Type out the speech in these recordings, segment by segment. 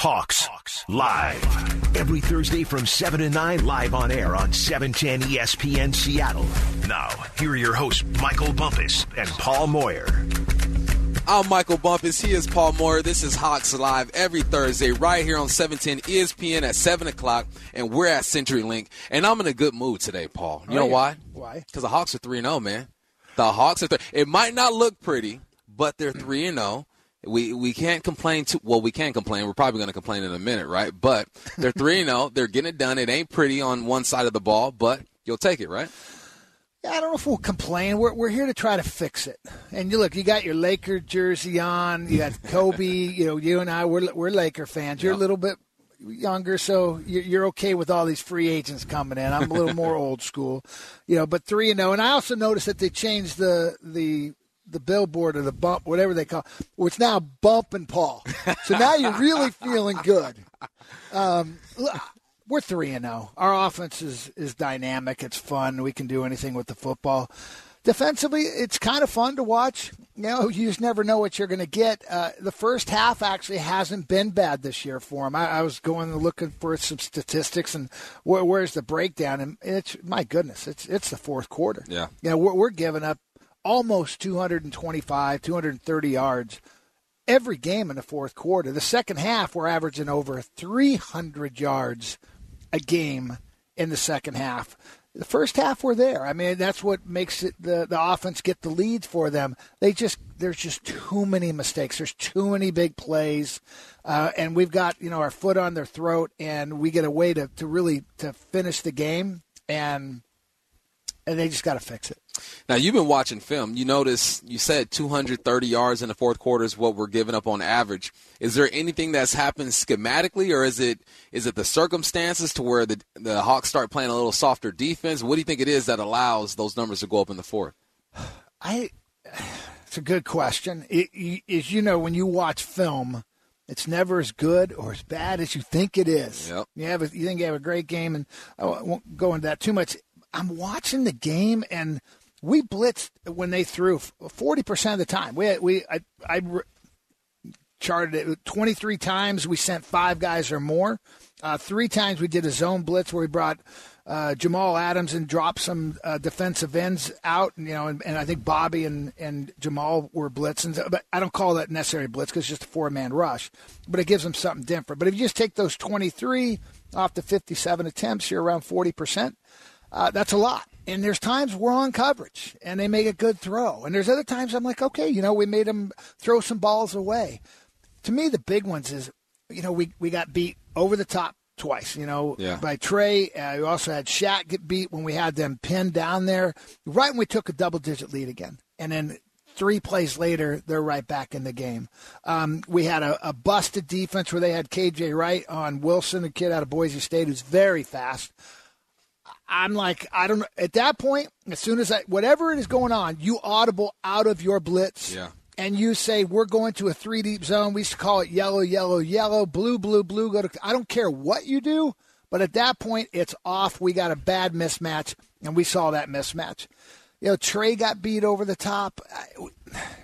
Hawks, Hawks live. Every Thursday from 7 to 9, live on air on 710 ESPN Seattle. Now, here are your hosts, Michael Bumpus and Paul Moyer. I'm Michael Bumpus. He is Paul Moyer. This is Hawks Live every Thursday right here on 710 ESPN at 7 o'clock, and we're at CenturyLink. And I'm in a good mood today, Paul. You Oh, know yeah. why? Why? Because the Hawks are 3 0, man. The Hawks are 3 It might not look pretty, but they're 3 0. We we can't complain too well. We can complain. We're probably going to complain in a minute, right? But they're three zero. Oh. They're getting it done. It ain't pretty on one side of the ball, but you'll take it, right? Yeah, I don't know if we'll complain. We're, we're here to try to fix it. And you look, you got your Laker jersey on. You got Kobe. you know, you and I, we're we're Laker fans. You're a little bit younger, so you're, you're okay with all these free agents coming in. I'm a little more old school, you know. But three and zero. And I also noticed that they changed the the the billboard or the bump, whatever they call, it. Well, it's now Bump and Paul. So now you're really feeling good. Um, we're three and zero. Our offense is is dynamic. It's fun. We can do anything with the football. Defensively, it's kind of fun to watch. You know, you just never know what you're going to get. Uh, the first half actually hasn't been bad this year for them. I, I was going looking for some statistics and where, where's the breakdown, and it's my goodness, it's it's the fourth quarter. Yeah. you know, we're, we're giving up almost 225, 230 yards every game in the fourth quarter. The second half, we're averaging over 300 yards a game in the second half. The first half, we're there. I mean, that's what makes it the the offense get the leads for them. They just there's just too many mistakes. There's too many big plays, uh, and we've got you know our foot on their throat, and we get a way to to really to finish the game, and and they just got to fix it. Now you've been watching film. You notice you said 230 yards in the fourth quarter is what we're giving up on average. Is there anything that's happened schematically, or is it is it the circumstances to where the the Hawks start playing a little softer defense? What do you think it is that allows those numbers to go up in the fourth? I. It's a good question. It, as you know, when you watch film, it's never as good or as bad as you think it is. Yep. You have a, you think you have a great game, and I won't go into that too much. I'm watching the game, and we blitzed when they threw forty percent of the time. We we I, I charted it 23 times. We sent five guys or more. Uh, three times we did a zone blitz where we brought uh, Jamal Adams and dropped some uh, defensive ends out. And, you know, and, and I think Bobby and, and Jamal were blitzing. But I don't call that necessarily blitz because it's just a four man rush. But it gives them something different. But if you just take those 23 off the 57 attempts, you're around 40 percent. Uh, that's a lot. And there's times we're on coverage and they make a good throw. And there's other times I'm like, okay, you know, we made them throw some balls away. To me, the big ones is, you know, we, we got beat over the top twice, you know, Yeah. by Trey. Uh, we also had Shaq get beat when we had them pinned down there, right when we took a double digit lead again. And then three plays later, they're right back in the game. Um, we had a, a busted defense where they had KJ Wright on Wilson, a kid out of Boise State who's very fast. I'm like, I don't know. At that point, as soon as I, whatever it is going on, you audible out of your blitz. Yeah. And you say, we're going to a three deep zone. We used to call it yellow, yellow, yellow, blue, blue, blue. Go to, I don't care what you do, but at that point, it's off. We got a bad mismatch, and we saw that mismatch. You know, Trey got beat over the top.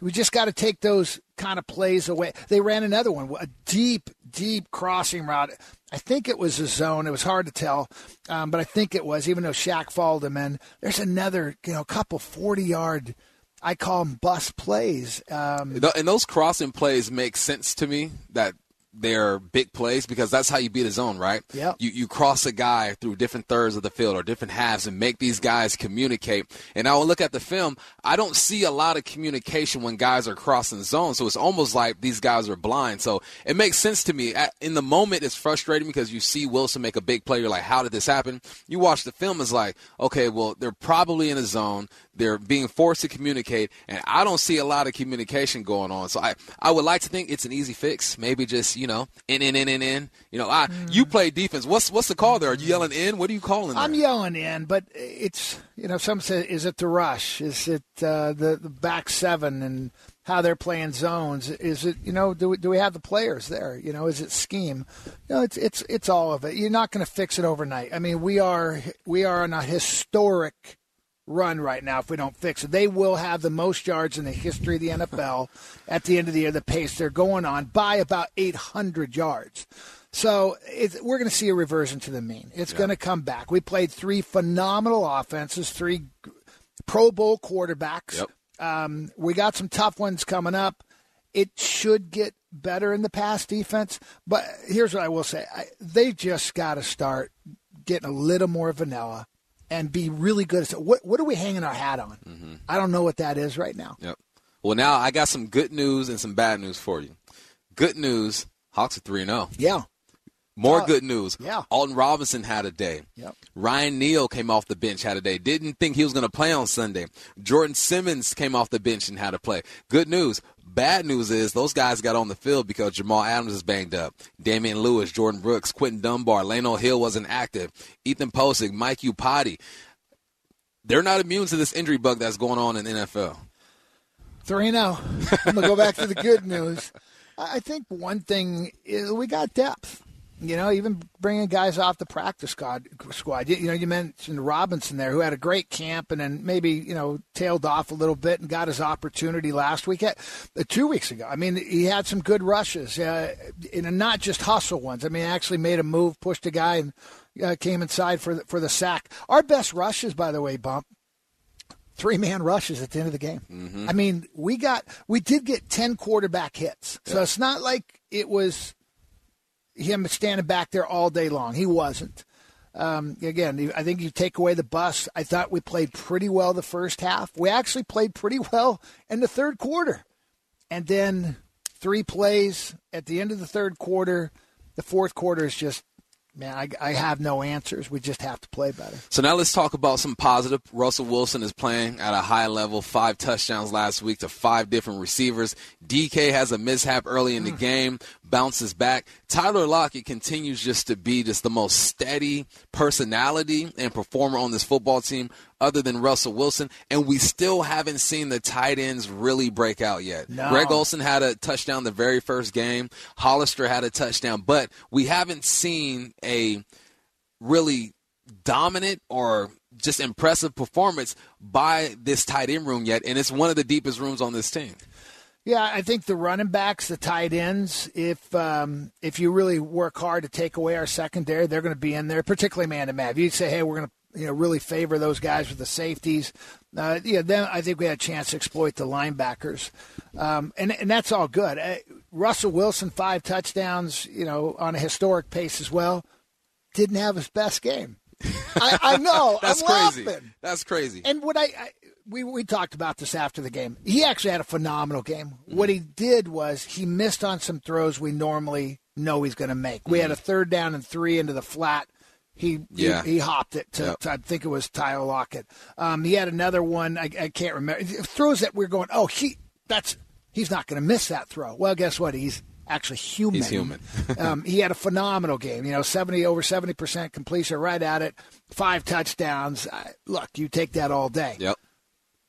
We just got to take those kind of plays away. They ran another one, a deep, deep crossing route. I think it was a zone. It was hard to tell, um, but I think it was, even though Shaq followed him in. There's another, you know, couple 40 yard, I call them bus plays. Um, And those crossing plays make sense to me that they're big plays because that's how you beat a zone, right? Yep. You you cross a guy through different thirds of the field or different halves and make these guys communicate. And I will look at the film. I don't see a lot of communication when guys are crossing zones. So it's almost like these guys are blind. So it makes sense to me. At, in the moment, it's frustrating because you see Wilson make a big play. You're like, how did this happen? You watch the film, it's like, okay, well, they're probably in a zone. They're being forced to communicate, and I don't see a lot of communication going on. So I, I would like to think it's an easy fix. Maybe just you know, in in in in in. You know, I you play defense. What's what's the call there? Are you yelling in? What are you calling? There? I'm yelling in, but it's you know some say is it the rush? Is it uh, the the back seven and how they're playing zones? Is it you know do we, do we have the players there? You know is it scheme? You know it's it's it's all of it. You're not going to fix it overnight. I mean we are we are on a historic run right now if we don't fix it. They will have the most yards in the history of the NFL at the end of the year, the pace they're going on, by about 800 yards. So we're going to see a reversion to the mean. It's yeah. going to come back. We played three phenomenal offenses, three Pro Bowl quarterbacks. Yep. Um, we got some tough ones coming up. It should get better in the pass defense, but here's what I will say: I, they just got to start getting a little more vanilla and be really good at what what are we hanging our hat on? Mm-hmm. I don't know what that is right now. Yep. Well, now I got some good news and some bad news for you. Good news: Hawks are three and zero. Oh. Yeah. More uh, good news. Yeah. Alton Robinson had a day. Yep. Ryan Neal came off the bench, had a day. Didn't think he was going to play on Sunday. Jordan Simmons came off the bench and had a play. Good news. Bad news is those guys got on the field because Jamal Adams is banged up. Damien Lewis, Jordyn Brooks, Quinton Dunbar, Lano Hill wasn't active. Ethan Pocic, Mike Iupati. They're not immune to this injury bug that's going on in the NFL. 3 0. I'm going to go back to the good news. I think one thing is we got depth. You know, even bringing guys off the practice squad. Squad. You, know, you mentioned Robinson there, who had a great camp, and then maybe you know tailed off a little bit and got his opportunity last week. Uh, two weeks ago, I mean, he had some good rushes, uh, and not just hustle ones. I mean, actually made a move, pushed a guy, and uh, came inside for the, for the sack. Our best rushes, by the way, bump three man rushes at the end of the game. Mm-hmm. I mean, we got we did get ten quarterback hits, so it's not like it was him standing back there all day long. He wasn't. Um, again, I think you take away the bus. I thought we played pretty well the first half. We actually played pretty well in the third quarter. And then three plays at the end of the third quarter. The fourth quarter is just man, I, I, have no answers. We just have to play better. So now let's talk about some positive. Russell Wilson is playing at a high level, five touchdowns last week to five different receivers. DK has a mishap early in the mm. game, bounces back. Tyler Lockett continues just to be just the most steady personality and performer on this football team other than Russell Wilson, and we still haven't seen the tight ends really break out yet. No. Greg Olsen had a touchdown the very first game. Hollister had a touchdown, but we haven't seen a really dominant or just impressive performance by this tight end room yet, and it's one of the deepest rooms on this team. Yeah, I think the running backs, the tight ends, if um, if you really work hard to take away our secondary, they're going to be in there, particularly man to man. If you say, hey, we're going to you know really favor those guys with the safeties. Uh, yeah, then I think we had a chance to exploit the linebackers, um, and and that's all good. Uh, Russell Wilson five touchdowns, you know, on a historic pace as well. Didn't have his best game. I, I know. that's I'm crazy. Laughing. That's crazy. And what I, I we, we talked about this after the game. He actually had a phenomenal game. Mm-hmm. What he did was he missed on some throws we normally know he's going to make. We mm-hmm. had a third down and three into the flat he, yeah. he, he hopped it to, yep. to, I think it was Tyler Lockett. Um, he had another one. I, I can't remember throws that we're going. Oh, he that's he's not going to miss that throw. Well, guess what? He's actually human. He's human. um, he had a phenomenal game. You know, seventy over seventy percent completion, right at it. Five touchdowns. Uh, look, you take that all day. Yep.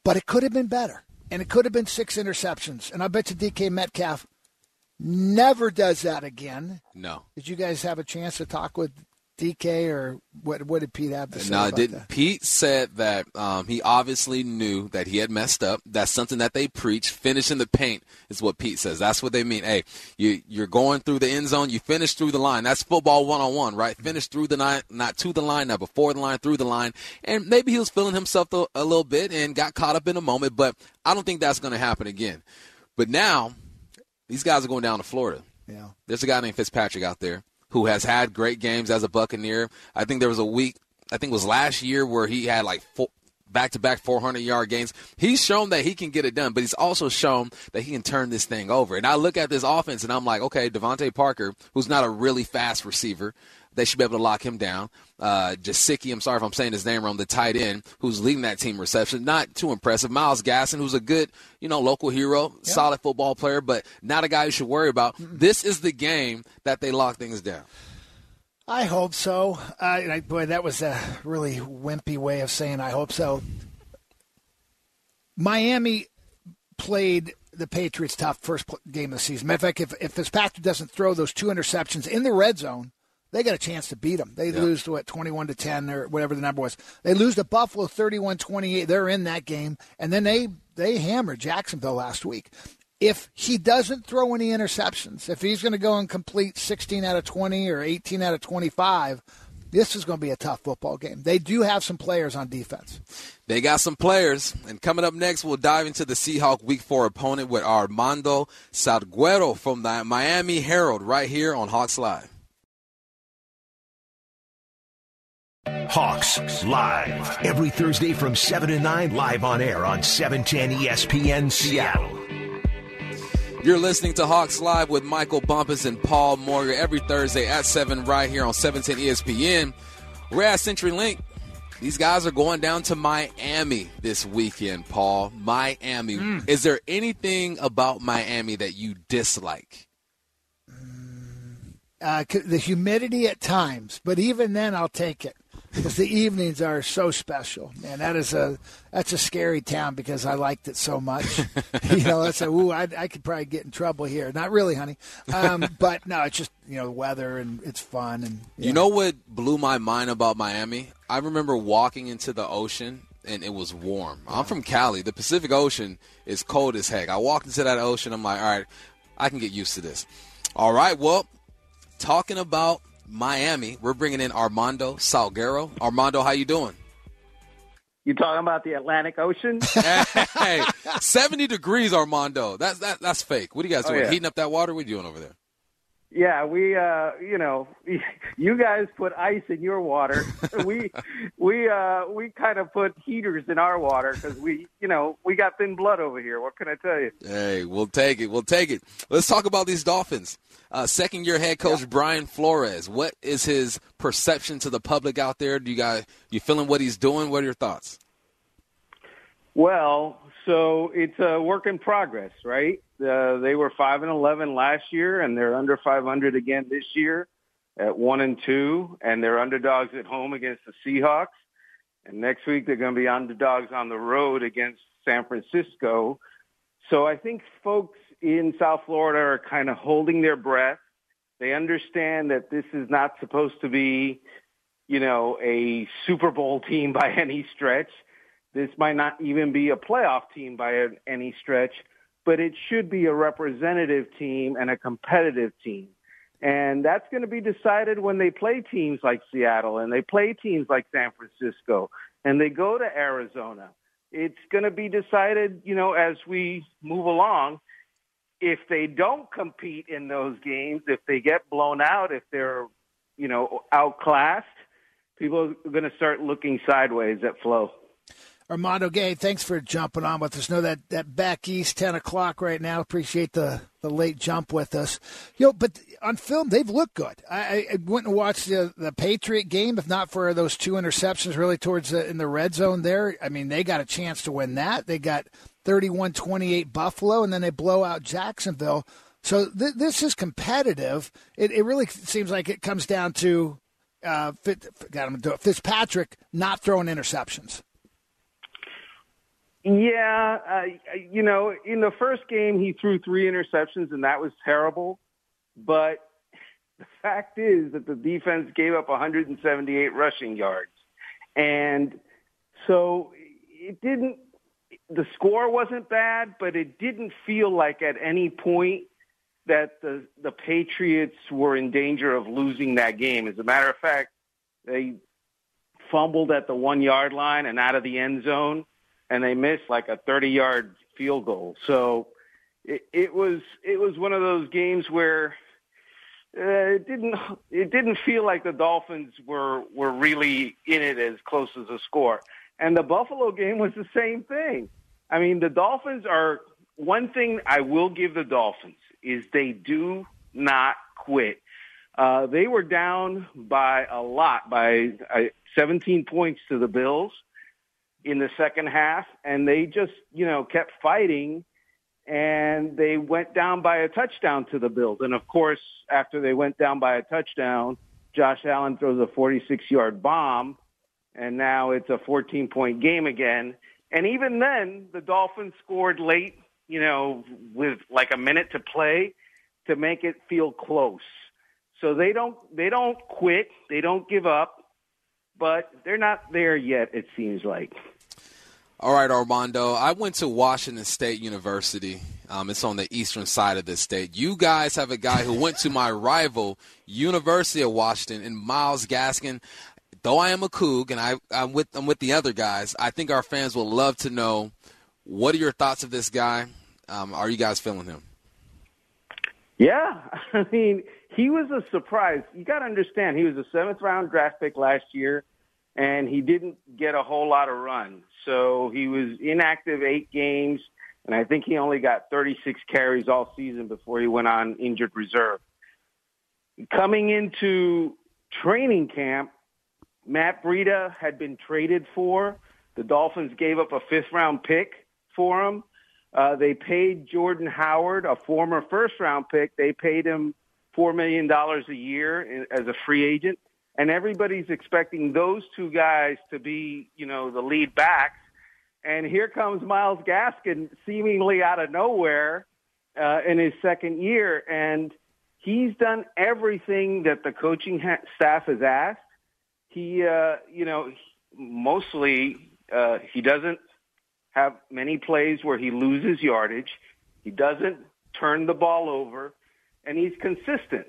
But it could have been better, and it could have been six interceptions. And I bet you DK Metcalf never does that again. No. Did you guys have a chance to talk with DK or what? What did Pete have to say? No, didn't. That? Pete said that um, he obviously knew that he had messed up. That's something that they preach. Finishing the paint is what Pete says. That's what they mean. Hey, you you're going through the end zone. You finish through the line. That's football one on one, right? Finish through the line, not to the line, not before the line, through the line. And maybe he was feeling himself a, a little bit and got caught up in a moment. But I don't think that's going to happen again. But now these guys are going down to Florida. Yeah. There's a guy named Fitzpatrick out there who has had great games as a Buccaneer. I think there was a week, I think it was last year, where he had like four, back-to-back 400-yard games. He's shown that he can get it done, but he's also shown that he can turn this thing over. And I look at this offense and I'm like, okay, DeVante Parker, who's not a really fast receiver, they should be able to lock him down. Uh, Gesicki, I'm sorry if I'm saying his name wrong, the tight end who's leading that team reception, not too impressive. Myles Gaskin, who's a good, you know, local hero, yeah. solid football player, but not a guy you should worry about. Mm-mm. This is the game that they lock things down. I hope so. Uh, boy, that was a really wimpy way of saying I hope so. Miami played the Patriots tough first game of the season. Matter of fact, if, if Fitzpatrick doesn't throw those two interceptions in the red zone, they got a chance to beat them. They lose to what twenty one to ten or whatever the number was. They lose to Buffalo 31-28. They're in that game, and then they they hammered Jacksonville last week. If he doesn't throw any interceptions, if he's going to go and complete sixteen out of twenty or eighteen out of twenty five, this is going to be a tough football game. They do have some players on defense. They got some players. And coming up next, we'll dive into the Seahawk Week 4 opponent with Armando Salguero from the Miami Herald right here on Hawks Live. Hawks Live. Every Thursday from 7 to 9, live on air on 710 ESPN Seattle. You're listening to Hawks Live with Michael Bumpus and Paul Moyer every Thursday at 7 right here on 710 ESPN. We're at CenturyLink. These guys are going down to Miami this weekend, Paul. Miami. Mm. Is there anything about Miami that you dislike? Uh, the humidity at times, but even then, I'll take it because the evenings are so special. Man, that is a that's a scary town because I liked it so much. you know, that's a ooh, I, I could probably get in trouble here. Not really, honey, um, but no, it's just you know the weather and it's fun and yeah. you know what blew my mind about Miami. I remember walking into the ocean and it was warm. I'm from Cali. The Pacific Ocean is cold as heck. I walked into that ocean. I'm like, all right, I can get used to this. All right, well, talking about Miami. We're bringing in Armando Salguero. Armando, how you doing? You talking about the Atlantic Ocean? hey, 70 degrees, Armando. That's that, that's fake. What are you guys oh, doing? Oh, yeah. Heating up that water? What are you doing over there? Yeah, we uh you know, you guys put ice in your water. we we uh we kind of put heaters in our water cuz we, you know, we got thin blood over here. What can I tell you? Hey, we'll take it. We'll take it. Let's talk about these Dolphins. Uh second year head coach yeah. Brian Flores. What is his perception to the public out there? Do you guys you feeling what he's doing? What are your thoughts? Well, so it's a work in progress, right? Uh, they were five and eleven last year, and they're under 500 again this year at one and two, and they're underdogs at home against the Seahawks. And next week they're going to be underdogs on the road against San Francisco. So I think folks in South Florida are kind of holding their breath. They understand that this is not supposed to be, you know, a Super Bowl team by any stretch. This might not even be a playoff team by any stretch but it should be a representative team and a competitive team. And that's going to be decided when they play teams like Seattle and they play teams like San Francisco and they go to Arizona. It's going to be decided, you know, as we move along. If they don't compete in those games, if they get blown out, if they're, you know, outclassed, people are going to start looking sideways at Flo. Armando Gay, thanks for jumping on with us. Know that that back east, ten o'clock right now. Appreciate the the late jump with us. Yo, but on film they've looked good. I, I went and watched the the Patriot game. If not for those two interceptions, really towards the, in the red zone there. I mean, they got a chance to win that. They got 31-28 Buffalo, and then they blow out Jacksonville. So th- this is competitive. It, it really seems like it comes down to uh, Fitzpatrick not throwing interceptions. Yeah, uh, you know, in the first game he threw three interceptions and that was terrible. But the fact is that the defense gave up 178 rushing yards. And so it didn't, the score wasn't bad, but it didn't feel like at any point that the, the Patriots were in danger of losing that game. As a matter of fact, they fumbled at the one yard line and out of the end zone and they missed like a 30 yard field goal. So it, it was it was one of those games where uh, it didn't it didn't feel like the Dolphins were were really in it as close as a score. And the Buffalo game was the same thing. I mean, the Dolphins are one thing I will give the Dolphins is they do not quit. Uh, they were down by a lot, by uh, 17 points to the Bills in the second half, and they just, you know, kept fighting, and they went down by a touchdown to the Bills. And of course, after they went down by a touchdown, Josh Allen throws a 46-yard bomb, and now it's a 14-point game again. And even then, the Dolphins scored late, you know, with like a minute to play to make it feel close. So they don't they don't quit, they don't give up, but they're not there yet. It seems like. All right, Armando. I went to Washington State University. Um, it's on the eastern side of the state. You guys have a guy who went to my rival, University of Washington, and Myles Gaskin. Though I am a Coug and I, I'm with I'm with the other guys, I think our fans will love to know what are your thoughts of this guy. Um, are you guys feeling him? Yeah, I mean he was a surprise. You got to understand he was a seventh round draft pick last year, and he didn't get a whole lot of run. So he was inactive eight games, and I think he only got 36 carries all season before he went on injured reserve. Coming into training camp, Matt Breida had been traded for. The Dolphins gave up a fifth round pick for him. Uh, they paid Jordan Howard, a former first round pick, they paid him $4 million a year as a free agent and everybody's expecting those two guys to be, you know, the lead backs. And here comes Myles Gaskin seemingly out of nowhere uh, in his second year, and he's done everything that the coaching ha- staff has asked. He, uh, you know, mostly uh, he doesn't have many plays where he loses yardage. He doesn't turn the ball over, and he's consistent.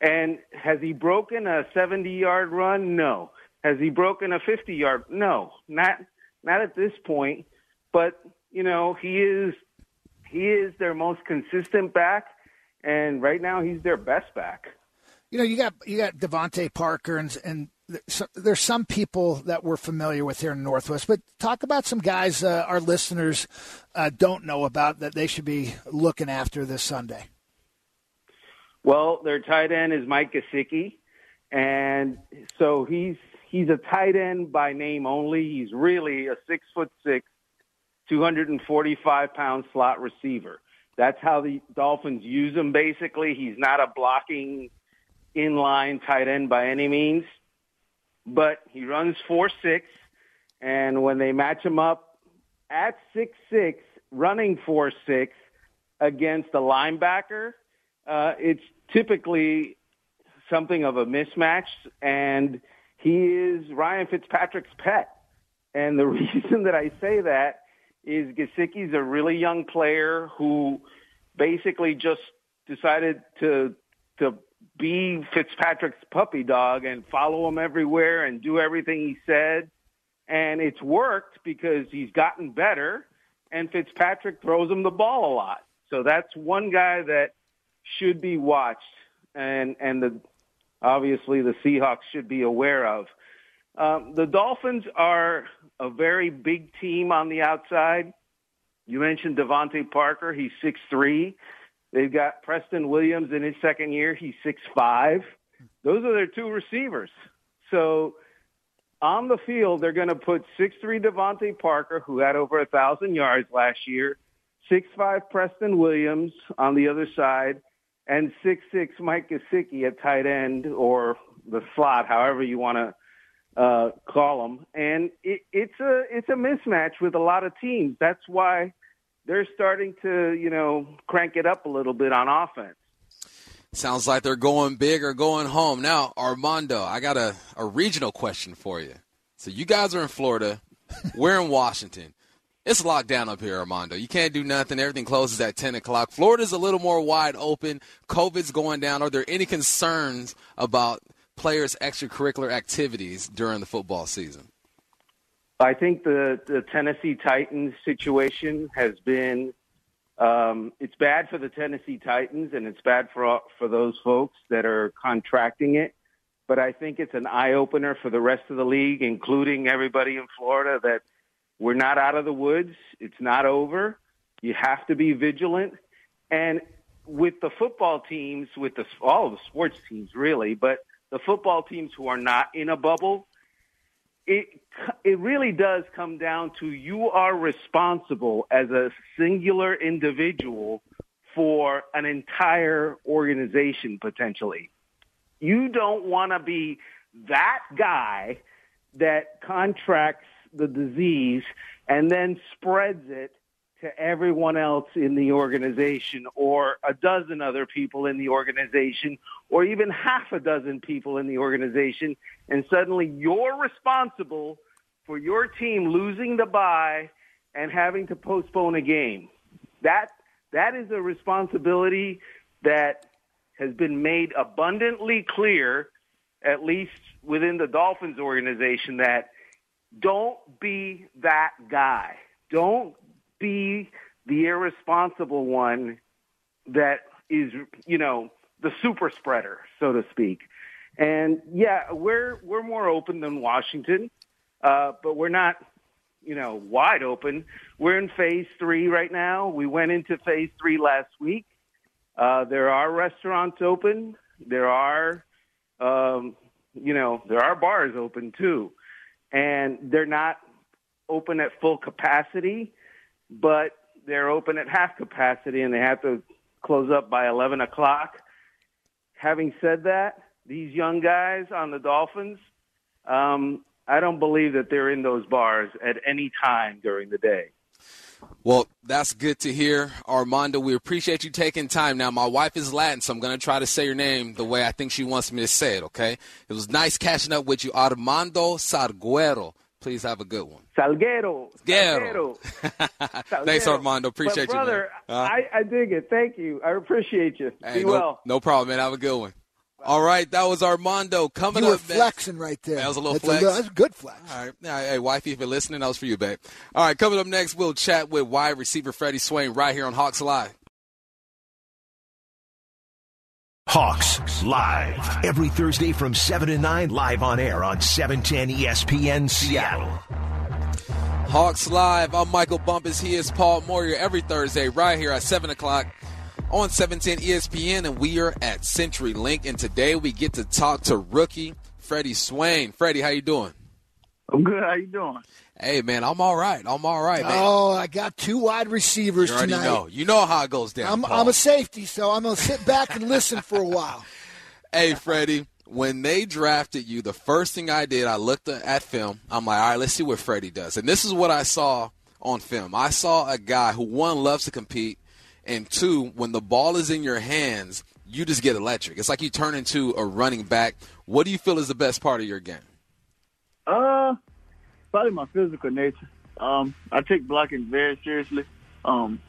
And has he broken a 70 yard run? No. Has he broken a 50 yard? No, not, not at this point. But, you know, he is, he is their most consistent back. And right now he's their best back. You know, you got, you got DeVante Parker and, and there's some people that we're familiar with here in Northwest, but talk about some guys uh, our listeners uh, don't know about that they should be looking after this Sunday. Well, their tight end is Mike Gesicki, and so he's he's a tight end by name only. He's really a six foot six, 245 pound slot receiver. That's how the Dolphins use him. Basically, he's not a blocking inline tight end by any means, but he runs four six, and when they match him up at six six, running four six against a linebacker uh, it's typically something of a mismatch, and he is Ryan Fitzpatrick's pet. And the reason that I say that is Gesicki's a really young player who basically just decided to to be Fitzpatrick's puppy dog and follow him everywhere and do everything he said. And it's worked because he's gotten better and Fitzpatrick throws him the ball a lot. So that's one guy that should be watched and and the obviously the Seahawks should be aware of. Um, the Dolphins are a very big team on the outside. You mentioned DeVante Parker; he's six three. They've got Preston Williams in his second year; he's six five. Those are their two receivers. So on the field, they're going to put six three DeVante Parker, who had over a thousand yards last year, six five Preston Williams on the other side, and six six Mike Gesicki at tight end or the slot, however you want to uh, call them. And it, it's a it's a mismatch with a lot of teams. That's why they're starting to you know crank it up a little bit on offense. Sounds like they're going big or going home. Now, Armando, I got a, a regional question for you. So you guys are in Florida. We're in Washington it's locked down up here, Armando. You can't do nothing. Everything closes at 10 o'clock. Florida's a little more wide open. COVID's going down. Are there any concerns about players' extracurricular activities during the football season? I think the, the Tennessee Titans situation has been um, it's bad for the Tennessee Titans and it's bad for for those folks that are contracting it. But I think it's an eye opener for the rest of the league, including everybody in Florida, that we're not out of the woods. It's not over. You have to be vigilant. And with the football teams, with the, all the sports teams really, but the football teams who are not in a bubble, it, it really does come down to you are responsible as a singular individual for an entire organization potentially. You don't want to be that guy that contracts the disease and then spreads it to everyone else in the organization or a dozen other people in the organization or even half a dozen people in the organization and suddenly you're responsible for your team losing the bye and having to postpone a game. That that is a responsibility that has been made abundantly clear at least within the Dolphins organization that don't be that guy. Don't be the irresponsible one that is, you know, the super spreader, so to speak. And yeah, we're we're more open than Washington, uh, but we're not, you know, wide open. We're in phase three right now. We went into phase three last week. Uh, there are restaurants open. There are, um, you know, there are bars open too, and they're not open at full capacity but they're open at half capacity and they have to close up by 11 o'clock. Having said that, these young guys on the Dolphins, um, I don't believe that they're in those bars at any time during the day. Well, that's good to hear. Armando, we appreciate you taking time. Now, my wife is Latin, so I'm going to try to say your name the way I think she wants me to say it, okay? It was nice catching up with you, Armando Salguero. Please have a good one. Salguero. Salguero. Salguero. Thanks, Armando. Appreciate but brother, you, man. Uh, I, I dig it. Thank you. I appreciate you. Hey, Be no, well. No problem, man. Have a good one. All right, that was Armando coming you up. You were flexing right there. That was a little that's flex. A that's a good flex. All right, hey, wifey, if you're listening, that was for you, babe. All right, coming up next, we'll chat with wide receiver Freddie Swain right here on Hawks Live. Hawks Live. Every Thursday from 7 to 9, live on air on 710 ESPN Seattle. Hawks Live. I'm Michael Bumpus. He is Paul Moyer every Thursday right here at 7 o'clock on 710 ESPN, and we are at CenturyLink. And today we get to talk to rookie Freddie Swain. Freddie, how you doing? I'm good. How you doing? Hey man, I'm all right. I'm all right, man. Oh, I got two wide receivers you already tonight. Know. You know how it goes down. I'm, Paul. I'm a safety, so I'm gonna sit back and listen for a while. Hey, Freddie, when they drafted you, the first thing I did, I looked at film. I'm like, all right, let's see what Freddie does. And this is what I saw on film. I saw a guy who one loves to compete, and two, when the ball is in your hands, you just get electric. It's like you turn into a running back. What do you feel is the best part of your game? Uh, probably my physical nature. Um, I take blocking very seriously. Um,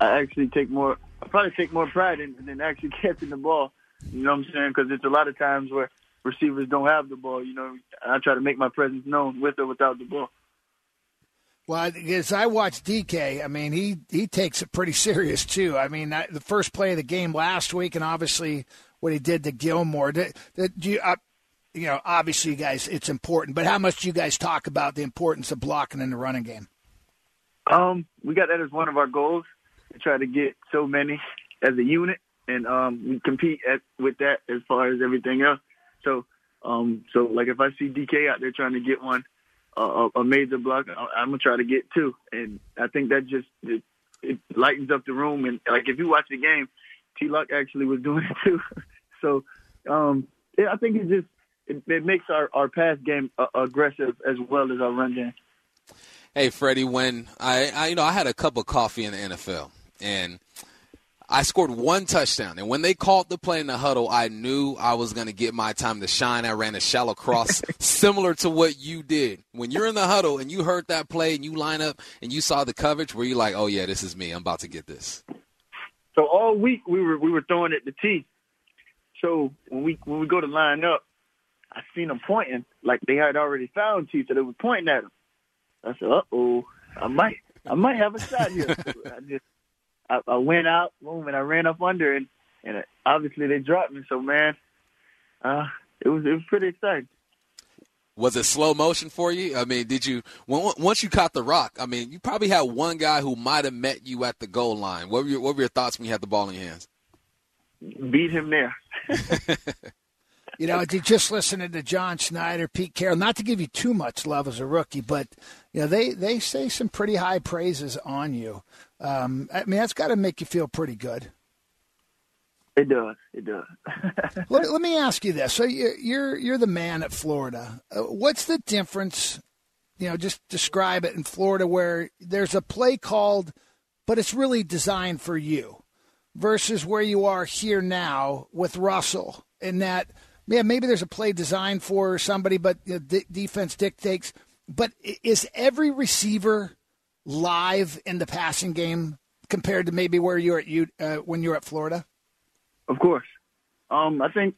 I actually take more. I probably take more pride in than actually catching the ball. You know what I'm saying? Because it's a lot of times where receivers don't have the ball. You know, I try to make my presence known with or without the ball. Well, as I watch DK, I mean, he he takes it pretty serious too. I mean, the first play of the game last week, and obviously what he did to Gilmore. Did, did you, uh, you know, obviously, you guys, it's important. But how much do you guys talk about the importance of blocking in the running game? Um, we got that as one of our goals to try to get so many as a unit, and um, we compete at, with that as far as everything else. So, um, so like if I see DK out there trying to get one, uh, a major block, I'm gonna try to get two, and I think that just it, it lightens up the room. And like if you watch the game, T. Luck actually was doing it too. so, um, yeah, I think it just it, it makes our our pass game uh, aggressive as well as our run game. Hey, Freddie, when I, I you know I had a cup of coffee in the NFL and I scored one touchdown, and when they called the play in the huddle, I knew I was going to get my time to shine. I ran a shallow cross, similar to what you did. When you're in the huddle and you heard that play and you line up and you saw the coverage, were you like, "Oh yeah, this is me. I'm about to get this." So all week we were we were throwing at the T. So when we when we go to line up, I seen them pointing like they had already found T, so they were pointing at him. I said, "Uh oh, I might I might have a shot here." I just I, I went out, boom, and I ran up under, and and obviously they dropped me. So man, uh, it was it was pretty exciting. Was it slow motion for you? I mean, did you once you caught the rock? I mean, you probably had one guy who might have met you at the goal line. What were your, what were your thoughts when you had the ball in your hands? Beat him there. you know, just listening to John Schneider, Pete Carroll, not to give you too much love as a rookie, but you know they they say some pretty high praises on you. Um, I mean, that's got to make you feel pretty good. It does. It does. let, let, me ask you this: so you're you're, you're the man at Florida. Uh, what's the difference? You know, just describe it in Florida, where there's a play called but it's really designed for you versus where you are here now with Russell in that yeah maybe there's a play designed for somebody but you know, d- defense dictates. But is every receiver live in the passing game compared to maybe where you're at you uh, when you're at Florida? Of course. Um, I think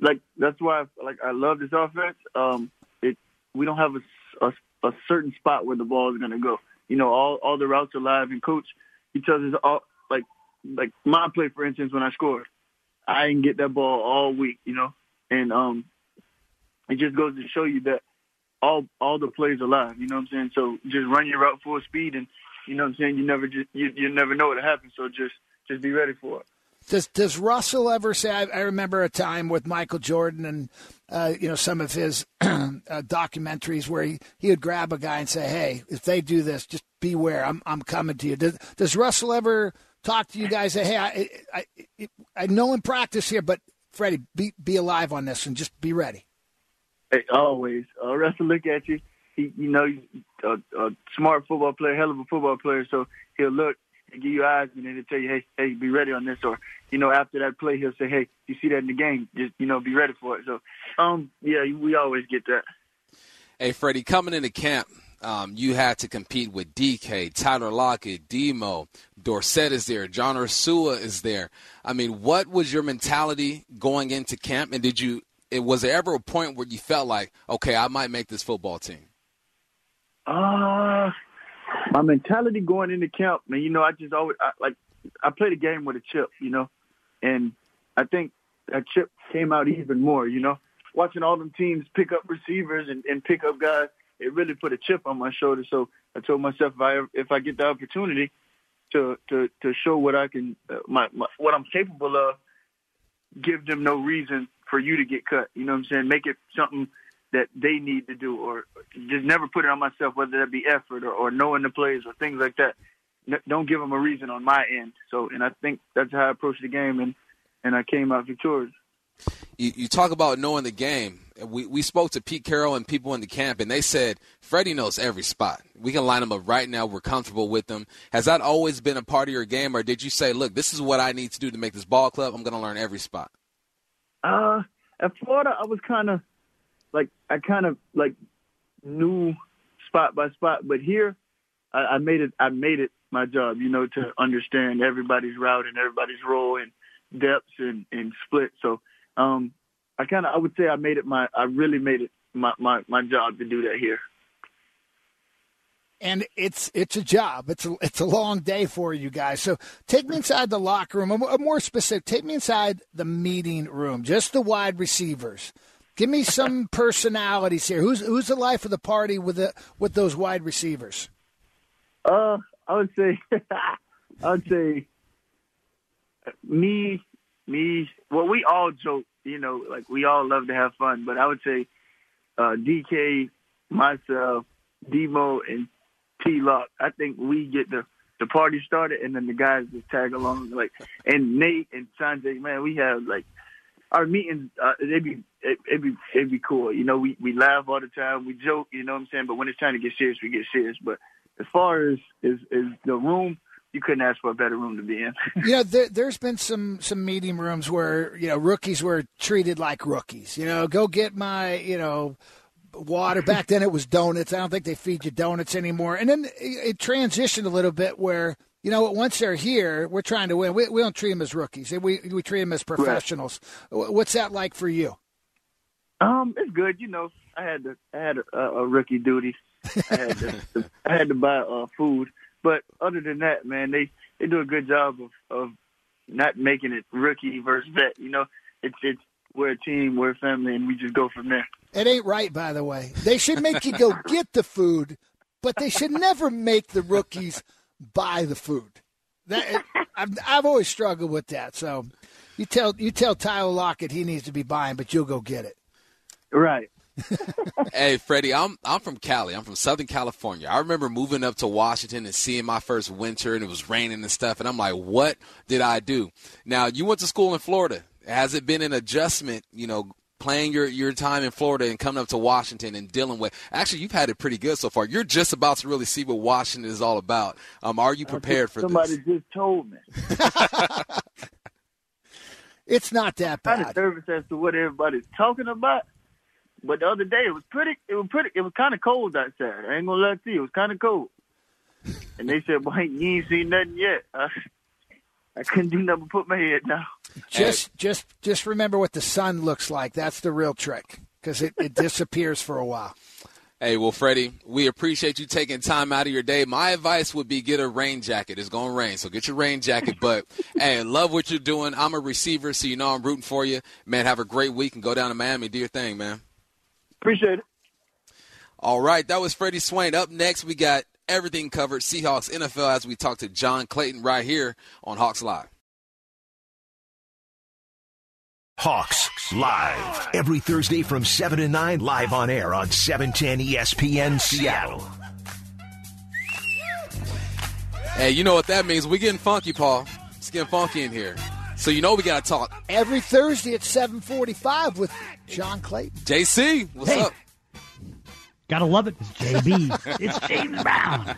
like that's why I, like I love this offense. Um, it we don't have a, a, a certain spot where the ball is going to go. You know all all the routes are live and coach he tells us all like like my play, for instance, when I scored, I didn't get that ball all week, you know, and um, it just goes to show you that all all the plays are live. You know what I'm saying? So just run your route full speed, and you know what I'm saying. You never just you you never know what happens. So just just be ready for it. Does Does Russell ever say? I, I remember a time with Michael Jordan and uh, you know some of his uh, documentaries where he, he would grab a guy and say, "Hey, if they do this, just beware. I'm I'm coming to you." Does Does Russell ever talk to you guys? Say, "Hey, I I, I know in practice here, but Freddie, be be alive on this and just be ready." Hey, always. Uh, Russell look at you. He, you know, he's a, a smart football player, hell of a football player. So he'll look and give you eyes, and then he'll tell you, "Hey, hey, be ready on this." Or you know, after that play, he'll say, "Hey, you see that in the game? Just you know, be ready for it." So, um, yeah, we always get that. Hey, Freddie, coming into camp, um, you had to compete with DK, Tyler Lockett, Demo, Dorsett is there, John Ursua is there. I mean, what was your mentality going into camp, and did you? It was there ever a point where you felt like, okay, I might make this football team? Uh, my mentality going into camp, man. You know, I just always I, like I played a game with a chip, you know, and I think that chip came out even more. You know, watching all them teams pick up receivers and, and pick up guys, it really put a chip on my shoulder. So I told myself if I if I get the opportunity to to to show what I can, uh, my, my what I'm capable of, give them no reason for you to get cut. You know what I'm saying? Make it something that they need to do, or just never put it on myself, whether that be effort or, or knowing the plays or things like that. don't give them a reason on my end. So, and I think that's how I approached the game, and and I came out victorious. You, you talk about knowing the game. We we spoke to Pete Carroll and people in the camp, and they said Freddie knows every spot. We can line him up right now. We're comfortable with him. Has that always been a part of your game, or did you say, "Look, this is what I need to do to make this ball club. I'm going to learn every spot." Uh, at Florida, I was kind of like I kind of like knew spot by spot, but here I, I made it. I made it my job, you know, to understand everybody's route and everybody's role and depths and, and split. So um, I kind of I would say I made it my I really made it my, my my job to do that here. And it's it's a job. It's a it's a long day for you guys. So take me inside the locker room. A more specific. Take me inside the meeting room. Just the wide receivers. Give me some personalities here. Who's who's the life of the party with the with those wide receivers? Uh, I would say, I would say, me, me. Well, we all joke, you know, like we all love to have fun. But I would say, uh, DK, myself, Demo, and T Lock. I think we get the the party started, and then the guys just tag along. Like, and Nate and Sanjay, man, we have like our meetings, uh, it'd be it, would be it'd be cool. You know, we we laugh all the time, we joke. You know what I'm saying? But when it's time to get serious, we get serious. But as far as is is the room, you couldn't ask for a better room to be in. you know, there, has been some some meeting rooms where you know rookies were treated like rookies. You know, go get my you know water. Back then it was donuts. I don't think they feed you donuts anymore. And then it, it transitioned a little bit where you know, once they're here, we're trying to win. We, we don't treat them as rookies. We we treat them as professionals. Right. What's that like for you? Um, it's good. You know, I had to I had a, a rookie duty. I had to I had to buy uh, food, but other than that, man, they they do a good job of of not making it rookie versus vet. You know, it's it's we're a team, we're a family, and we just go from there. It ain't right, by the way. They should make you go get the food, but they should never make the rookies buy the food. That I've, I've always struggled with that. So you tell you tell Tyler Lockett he needs to be buying, but you'll go get it. Right. Hey Freddie, I'm I'm from Cali. I'm from Southern California. I remember moving up to Washington and seeing my first winter and it was raining and stuff and I'm like, "What did I do?" Now, you went to school in Florida. Has it been an adjustment, you know, playing your, your time in Florida and coming up to Washington and dealing with. Actually, you've had it pretty good so far. You're just about to really see what Washington is all about. Um, are you prepared for somebody this? Somebody just told me. it's not that bad. I'm nervous as to what everybody's talking about. But the other day it was pretty. It was pretty. It was kind of cold outside. I ain't gonna lie to you. It was kind of cold. And they said, "Boy, you ain't seen nothing yet." I, I couldn't do nothing but put my head down. Just, hey. just, just remember what the sun looks like. That's the real trick because it, it disappears for a while. Hey, well, Freddie, we appreciate you taking time out of your day. My advice would be get a rain jacket. It's going to rain, so get your rain jacket. But, hey, love what you're doing. I'm a receiver, so you know I'm rooting for you. Man, have a great week and go down to Miami. Do your thing, man. Appreciate it. All right, that was Freddie Swain. Up next, we got everything covered Seahawks NFL as we talk to John Clayton right here on Hawks Live. Hawks Live. Every Thursday from 7 to 9, live on air on 710 ESPN Seattle. Hey, you know what that means. We're getting funky, Paul. It's getting funky in here. So you know we got to talk. Every Thursday at 745 with John Clayton. JC, what's hey. up? Gotta love it. It's JB. it's James Brown.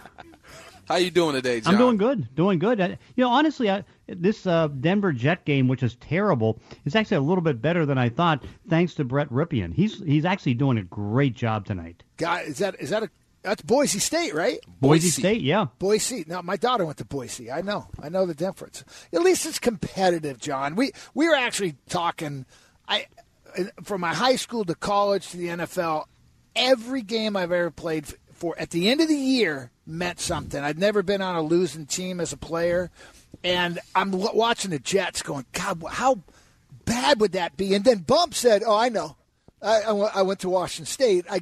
How you doing today, John? I'm doing good. Doing good. I, you know, honestly, I, this uh, Denver Jet game, which is terrible, is actually a little bit better than I thought, thanks to Brett Rypien. He's he's actually doing a great job tonight. Guy, is that is that a that's Boise State, right? Boise, Boise State, yeah. Boise. Now, my daughter went to Boise. I know. I know the difference. At least it's competitive, John. We we were actually talking. I from my high school to college to the NFL every game I've ever played for at the end of the year meant something. I'd never been on a losing team as a player, and I'm watching the Jets going, God, how bad would that be? And then Bump said, Oh, I know. I, I went to Washington State. I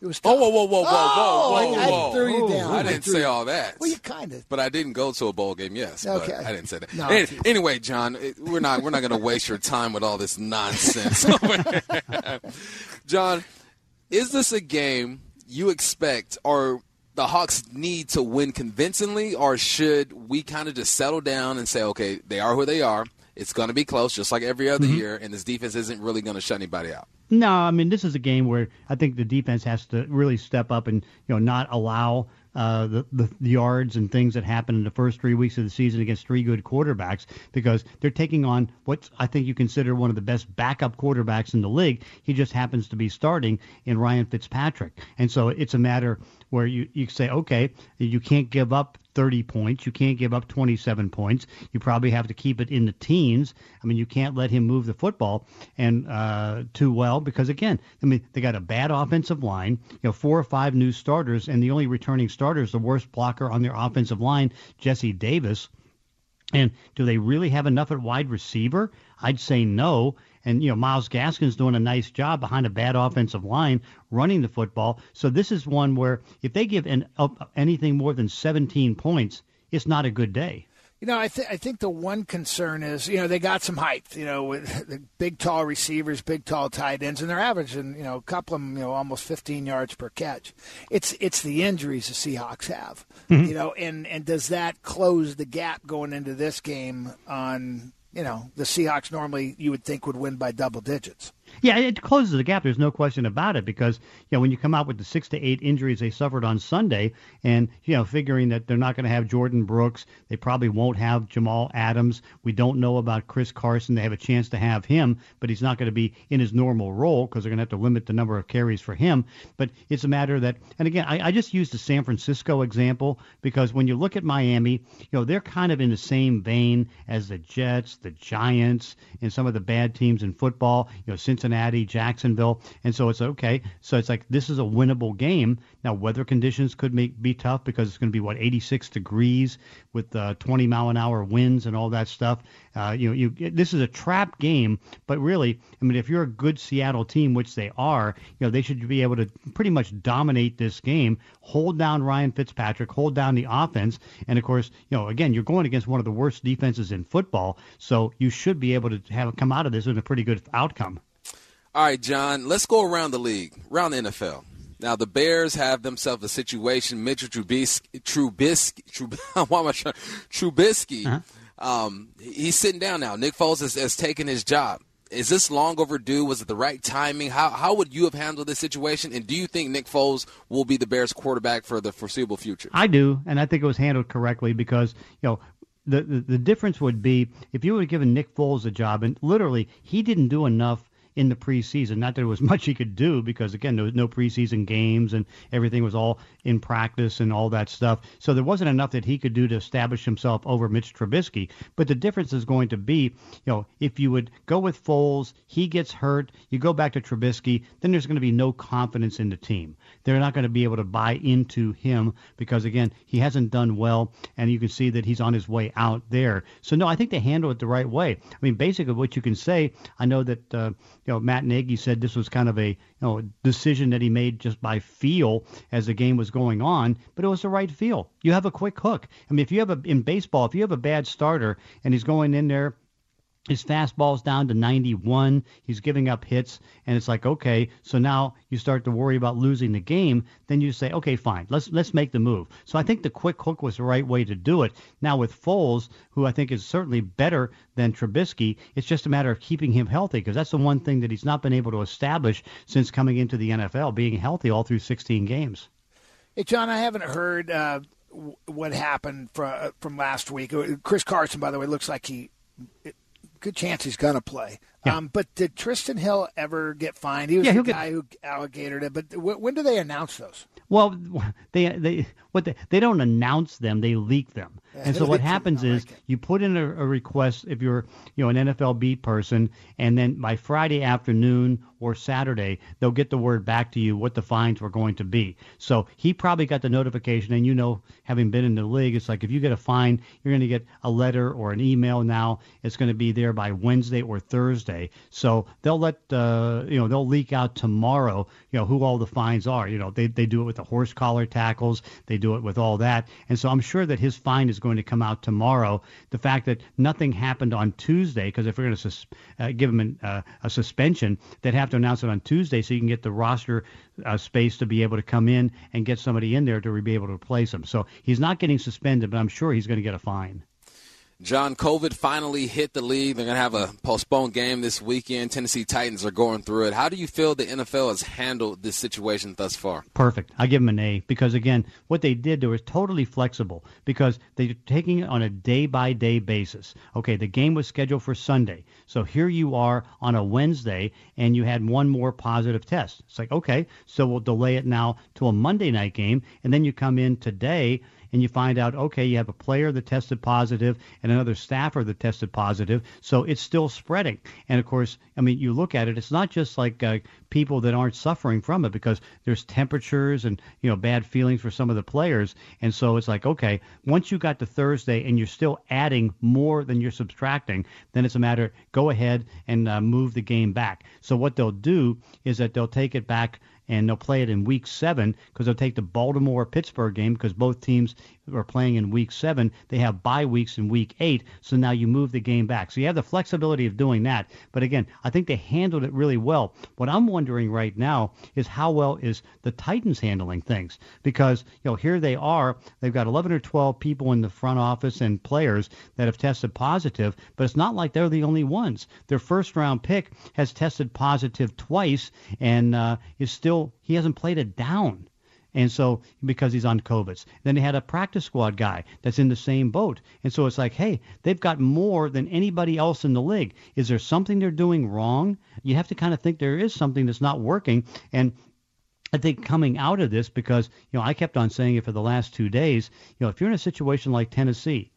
it was tough. Oh, whoa, whoa, whoa, whoa, oh, whoa, whoa, I, whoa. I threw you down. I didn't say all that. Well, you kind of. But I didn't go to a bowl game. Yes, okay. I didn't say that. No, anyway, John, we're not we're not going to waste your time with all this nonsense. John, is this a game you expect or the Hawks need to win convincingly, or should we kind of just settle down and say, okay, they are who they are. It's going to be close, just like every other mm-hmm. year, and this defense isn't really going to shut anybody out. No, I mean this is a game where I think the defense has to really step up and you know not allow uh, the, the, yards and things that happened in the first three weeks of the season against three good quarterbacks because they're taking on what I think you consider one of the best backup quarterbacks in the league. He just happens to be starting in Ryan Fitzpatrick, and so it's a matter where you you say, okay, you can't give up 30 points. You can't give up 27 points. You probably have to keep it in the teens. I mean, you can't let him move the football and uh, too well because again, I mean, they got a bad offensive line. You know, four or five new starters, and the only returning starter is the worst blocker on their offensive line, Jesse Davis. And do they really have enough at wide receiver? I'd say no. And you know, Myles Gaskin's doing a nice job behind a bad offensive line running the football. So this is one where if they give an, up anything more than 17 points, it's not a good day. You know, I, th- I think the one concern is, you know, they got some height, you know, with the big, tall receivers, big, tall tight ends, and they're averaging, you know, a couple of them, you know, almost 15 yards per catch. It's it's the injuries the Seahawks have, mm-hmm. you know, and, and does that close the gap going into this game on you know, the Seahawks normally you would think would win by double digits. Yeah, it closes the gap. There's no question about it because you know when you come out with the six to eight injuries they suffered on Sunday, and you know figuring that they're not going to have Jordyn Brooks, they probably won't have Jamal Adams. We don't know about Chris Carson. They have a chance to have him, but he's not going to be in his normal role because they're going to have to limit the number of carries for him. But it's a matter that, and again, I, I just used the San Francisco example because when you look at Miami, you know they're kind of in the same vein as the Jets, the Giants, and some of the bad teams in football. You know, Cincinnati Cincinnati, Jacksonville, and so it's okay. So it's like this is a winnable game. Now weather conditions could make be tough because it's going to be what 86 degrees with uh, 20 mile an hour winds and all that stuff. Uh, you know, you this is a trap game, but really, I mean, if you're a good Seattle team, which they are, you know, they should be able to pretty much dominate this game, hold down Ryan Fitzpatrick, hold down the offense, and of course, you know, again, you're going against one of the worst defenses in football, so you should be able to have come out of this with a pretty good outcome. All right, John, let's go around the league, around the NFL. Now, the Bears have themselves a situation. Mitchell Trubisky, Trubisky, Trubisky, why am I Trubisky, uh-huh. um, he's sitting down now. Nick Foles has, has taken his job. is this long overdue? Was it the right timing? How how would you have handled this situation? And do you think Nick Foles will be the Bears quarterback for the foreseeable future? I do, and I think it was handled correctly because you know the, the, the difference would be if you would have given Nick Foles a job, and literally he didn't do enough in the preseason. Not that there was much he could do because again there was no preseason games and everything was all in practice and all that stuff. So there wasn't enough that he could do to establish himself over Mitch Trubisky. But the difference is going to be, you know, if you would go with Foles, he gets hurt, you go back to Trubisky, then there's going to be no confidence in the team. They're not going to be able to buy into him because again he hasn't done well, and you can see that he's on his way out there. So no, I think they handle it the right way. I mean, basically what you can say, I know that. Uh, you know, Matt Nagy said this was kind of a you know decision that he made just by feel as the game was going on, but it was the right feel. You have a quick hook. I mean, if you have a in baseball, if you have a bad starter and he's going in there his fastball's down to 91. He's giving up hits, and it's like, okay, so now you start to worry about losing the game. Then you say, okay, fine, let's let's make the move. So I think the quick hook was the right way to do it. Now with Foles, who I think is certainly better than Trubisky, it's just a matter of keeping him healthy because that's the one thing that he's not been able to establish since coming into the NFL, being healthy all through 16 games. Hey, John, I haven't heard uh, what happened from uh, from last week. Chris Carson, by the way, looks like he good chance he's going to play. Yeah. Um, but did Trysten Hill ever get fined? He was yeah, the guy get... who alligated it. But when do they announce those? Well, they they what they, they don't announce them; they leak them. And so what happens is you put in a, a, request if you're you know an NFL beat person, and then by Friday afternoon or Saturday they'll get the word back to you what the fines were going to be. So he probably got the notification, and you know, having been in the league, it's like if you get a fine, you're going to get a letter or an email. Now it's going to be there by Wednesday or Thursday. So they'll let uh, you know they'll leak out tomorrow. You know who all the fines are. You know they they do it with the horse collar tackles. They do it with all that, and so I'm sure that his fine is going to come out tomorrow. The fact that nothing happened on Tuesday, because if we're going to sus- uh, give him an, uh, a suspension, they'd have to announce it on Tuesday so you can get the roster uh, space to be able to come in and get somebody in there to be able to replace him. So he's not getting suspended, but I'm sure he's going to get a fine. John, COVID finally hit the league. They're going to have a postponed game this weekend. Tennessee Titans are going through it. How do you feel the NFL has handled this situation thus far? Perfect. I give them an A because, again, what they did, they were totally flexible because they're taking it on a day by day basis. Okay, the game was scheduled for Sunday. So here you are on a Wednesday and you had one more positive test. It's like, okay, so we'll delay it now to a Monday night game. And then you come in today and you find out, okay, you have a player that tested positive and another staffer that tested positive, so it's still spreading. And of course, I mean, you look at it, it's not just like uh, people that aren't suffering from it because there's temperatures and you know bad feelings for some of the players, and so it's like, okay, once you got to Thursday and you're still adding more than you're subtracting, then it's a matter go ahead and uh, move the game back. So what they'll do is that they'll take it back and they'll play it in week seven because they'll take the Baltimore Pittsburgh game because both teams are playing in week seven. They have bye weeks in week eight, so now you move the game back. So you have the flexibility of doing that. But again, I think they handled it really well. What I'm wondering right now is how well is the Titans handling things because you know here they are. They've got 11 or 12 people in the front office and players that have tested positive, but it's not like they're the only ones. Their first round pick has tested positive twice and uh, is still he hasn't played it down. And so because he's on COVID. Then they had a practice squad guy that's in the same boat. And so it's like, hey, they've got more than anybody else in the league. Is there something they're doing wrong? You have to kind of think there is something that's not working. And I think coming out of this, because you know, I kept on saying it for the last two days. You know, if you're in a situation like Tennessee,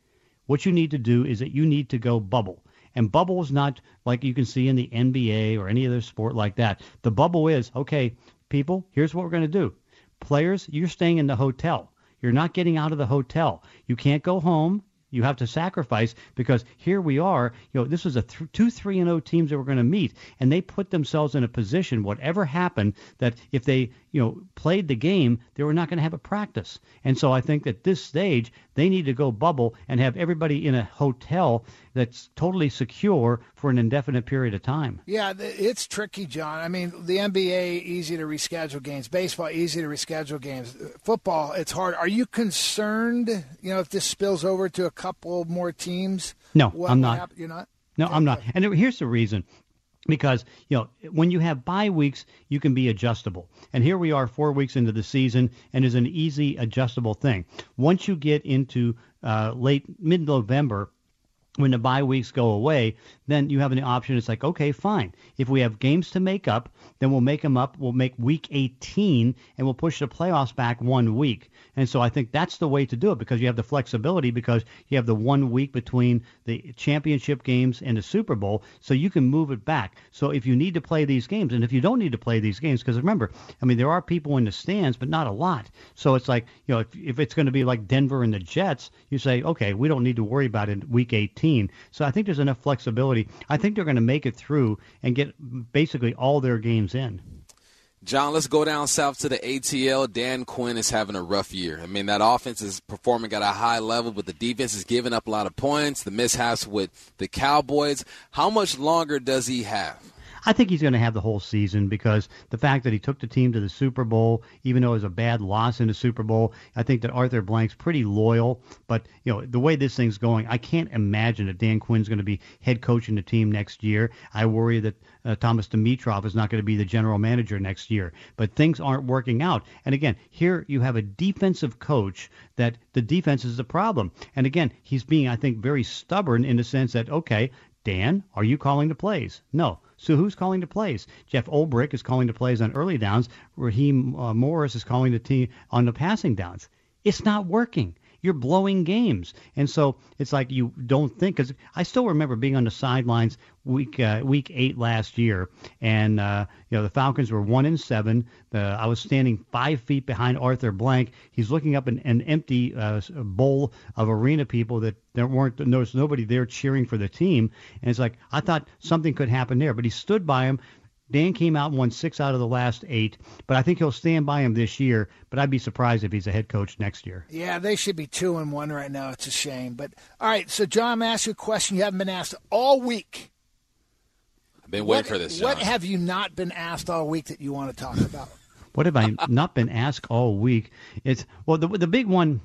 what you need to do is that you need to go bubble. And bubble is not like you can see in the NBA or any other sport like that. The bubble is okay, people. Here's what we're going to do. Players, you're staying in the hotel. You're not getting out of the hotel. You can't go home. You have to sacrifice because here we are. You know, this was a th- two, three, and zero oh teams that were going to meet, and they put themselves in a position, whatever happened, that if they you know, played the game, they were not going to have a practice. And so I think at this stage, they need to go bubble and have everybody in a hotel that's totally secure for an indefinite period of time. Yeah, it's tricky, John. I mean, the NBA easy to reschedule games, baseball easy to reschedule games, uh, football it's hard. Are you concerned, you know, if this spills over to a couple more teams? No, what, I'm not. You're not. No, I'm not. And here's the reason because you know when you have bye weeks you can be adjustable and here we are four weeks into the season and is an easy adjustable thing once you get into uh, late mid november when the bye weeks go away, then you have an option. It's like, okay, fine. If we have games to make up, then we'll make them up. We'll make week 18 and we'll push the playoffs back one week. And so I think that's the way to do it because you have the flexibility because you have the one week between the championship games and the Super Bowl, so you can move it back. So if you need to play these games, and if you don't need to play these games, because remember, I mean, there are people in the stands, but not a lot. So it's like, you know, if, if it's going to be like Denver and the Jets, you say, okay, we don't need to worry about it in week 18. So I think there's enough flexibility. I think they're going to make it through and get basically all their games in. John, let's go down south to the ATL. Dan Quinn is having a rough year. I mean, that offense is performing at a high level, but the defense is giving up a lot of points. The mishaps with the Cowboys. How much longer does he have? I think he's going to have the whole season because the fact that he took the team to the Super Bowl, even though it was a bad loss in the Super Bowl, I think that Arthur Blank's pretty loyal. But you know the way this thing's going, I can't imagine that Dan Quinn's going to be head coaching the team next year. I worry that uh, Thomas Dimitroff is not going to be the general manager next year. But things aren't working out. And again, here you have a defensive coach that the defense is the problem. And again, he's being, I think, very stubborn in the sense that okay, Dan, are you calling the plays? No. So who's calling the plays? Jeff Ulbrich is calling the plays on early downs. Raheem uh, Morris is calling the team on the passing downs. It's not working. You're blowing games, and so it's like you don't think. Because I still remember being on the sidelines week uh, week eight last year, and uh, you know the Falcons were one in seven. The, I was standing five feet behind Arthur Blank. He's looking up an, an empty uh, bowl of arena people that there weren't there nobody there cheering for the team, and it's like I thought something could happen there, but he stood by him. Dan came out and won six out of the last eight, but I think he'll stand by him this year. But I'd be surprised if he's a head coach next year. Yeah, they should be two and one right now. It's a shame. But all right, so John, I'm ask you a question you haven't been asked all week. I've been waiting what, for this. John. What have you not been asked all week that you want to talk about? what have I not been asked all week? It's well, the the big one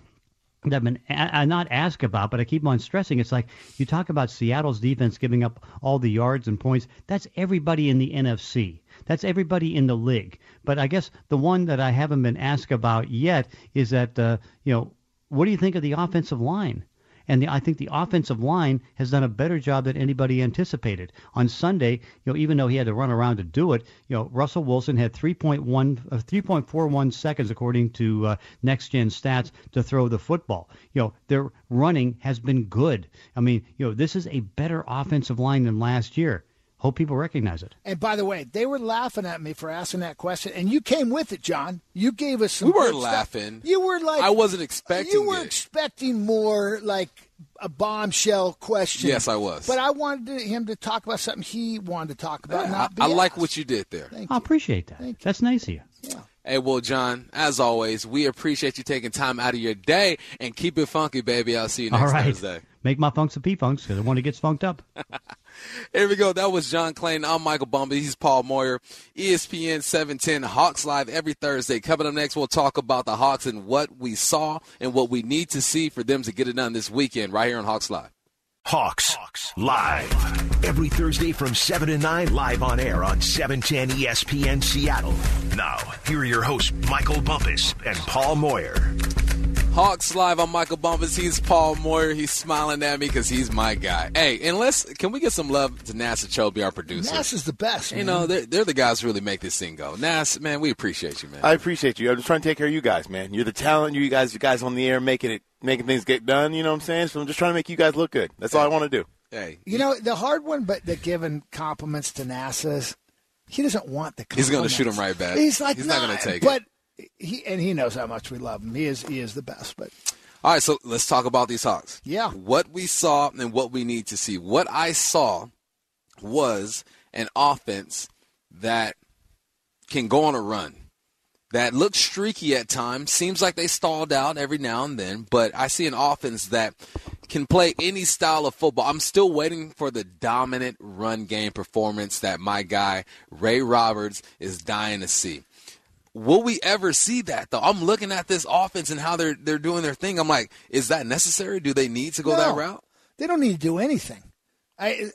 that I've been a- not asked about, but I keep on stressing. It's like you talk about Seattle's defense giving up all the yards and points. That's everybody in the NFC. That's everybody in the league. But I guess the one that I haven't been asked about yet is that uh, you know what do you think of the offensive line? And the, I think the offensive line has done a better job than anybody anticipated. On Sunday, you know, even though he had to run around to do it, you know, Russell Wilson had 3.1, uh, 3.41 seconds according to uh, Next Gen Stats to throw the football. You know, their running has been good. I mean, you know, this is a better offensive line than last year. Hope people recognize it. And by the way, they were laughing at me for asking that question, and you came with it, John. You gave us some. We weren't good stuff. laughing. You were like I wasn't expecting You were it. expecting more like a bombshell question. Yes, I was. But I wanted him to talk about something he wanted to talk about. I, not be I like what you did there. Thank I you. appreciate that. Thank you. That's nice of you. Yeah. Hey, well, John, as always, we appreciate you taking time out of your day and keep it funky, baby. I'll see you next All right. Thursday. Make my funks a p funks because the one that gets funked up. Here we go. That was John Clayton. I'm Michael Bumby. He's Paul Moyer. ESPN 710 Hawks Live every Thursday. Coming up next, we'll talk about the Hawks and what we saw and what we need to see for them to get it done this weekend right here on Hawks Live. Hawks, live every Thursday from 7 to 9 live on air on E 710 ESPN Seattle. Now, here are your hosts Michael Bumpus and Paul Moyer. Hawks Live. I'm Michael Bumpus. He's Paul Moyer. He's smiling at me because he's my guy. Hey, and let's can we get some love to NASA Chobe, our producer? Nass is the best. You know, they're, they're the guys who really make this thing go. Nas, man, we appreciate you, man. I appreciate you. I'm just trying to take care of you guys, man. You're the talent. You guys, you guys on the air making it, making things get done. You know what I'm saying? So I'm just trying to make you guys look good. That's all I want to do. hey, You know the hard one, but the giving compliments to NASA's, he doesn't want the. He's gonna shoot him right back. He's like, He's not gonna take it. He and he knows how much we love him. He is he is the best. But All right, so let's talk about these Hawks. Yeah. What we saw and what we need to see. What I saw was an offense that can go on a run. That looks streaky at times. Seems like they stalled out every now and then, but I see an offense that can play any style of football. I'm still waiting for the dominant run game performance that my guy Ray Roberts is dying to see will we ever see that though? I'm looking at this offense and how they're they're doing their thing. I'm like, is that necessary? Do they need to go that route? they don't need to do anything. I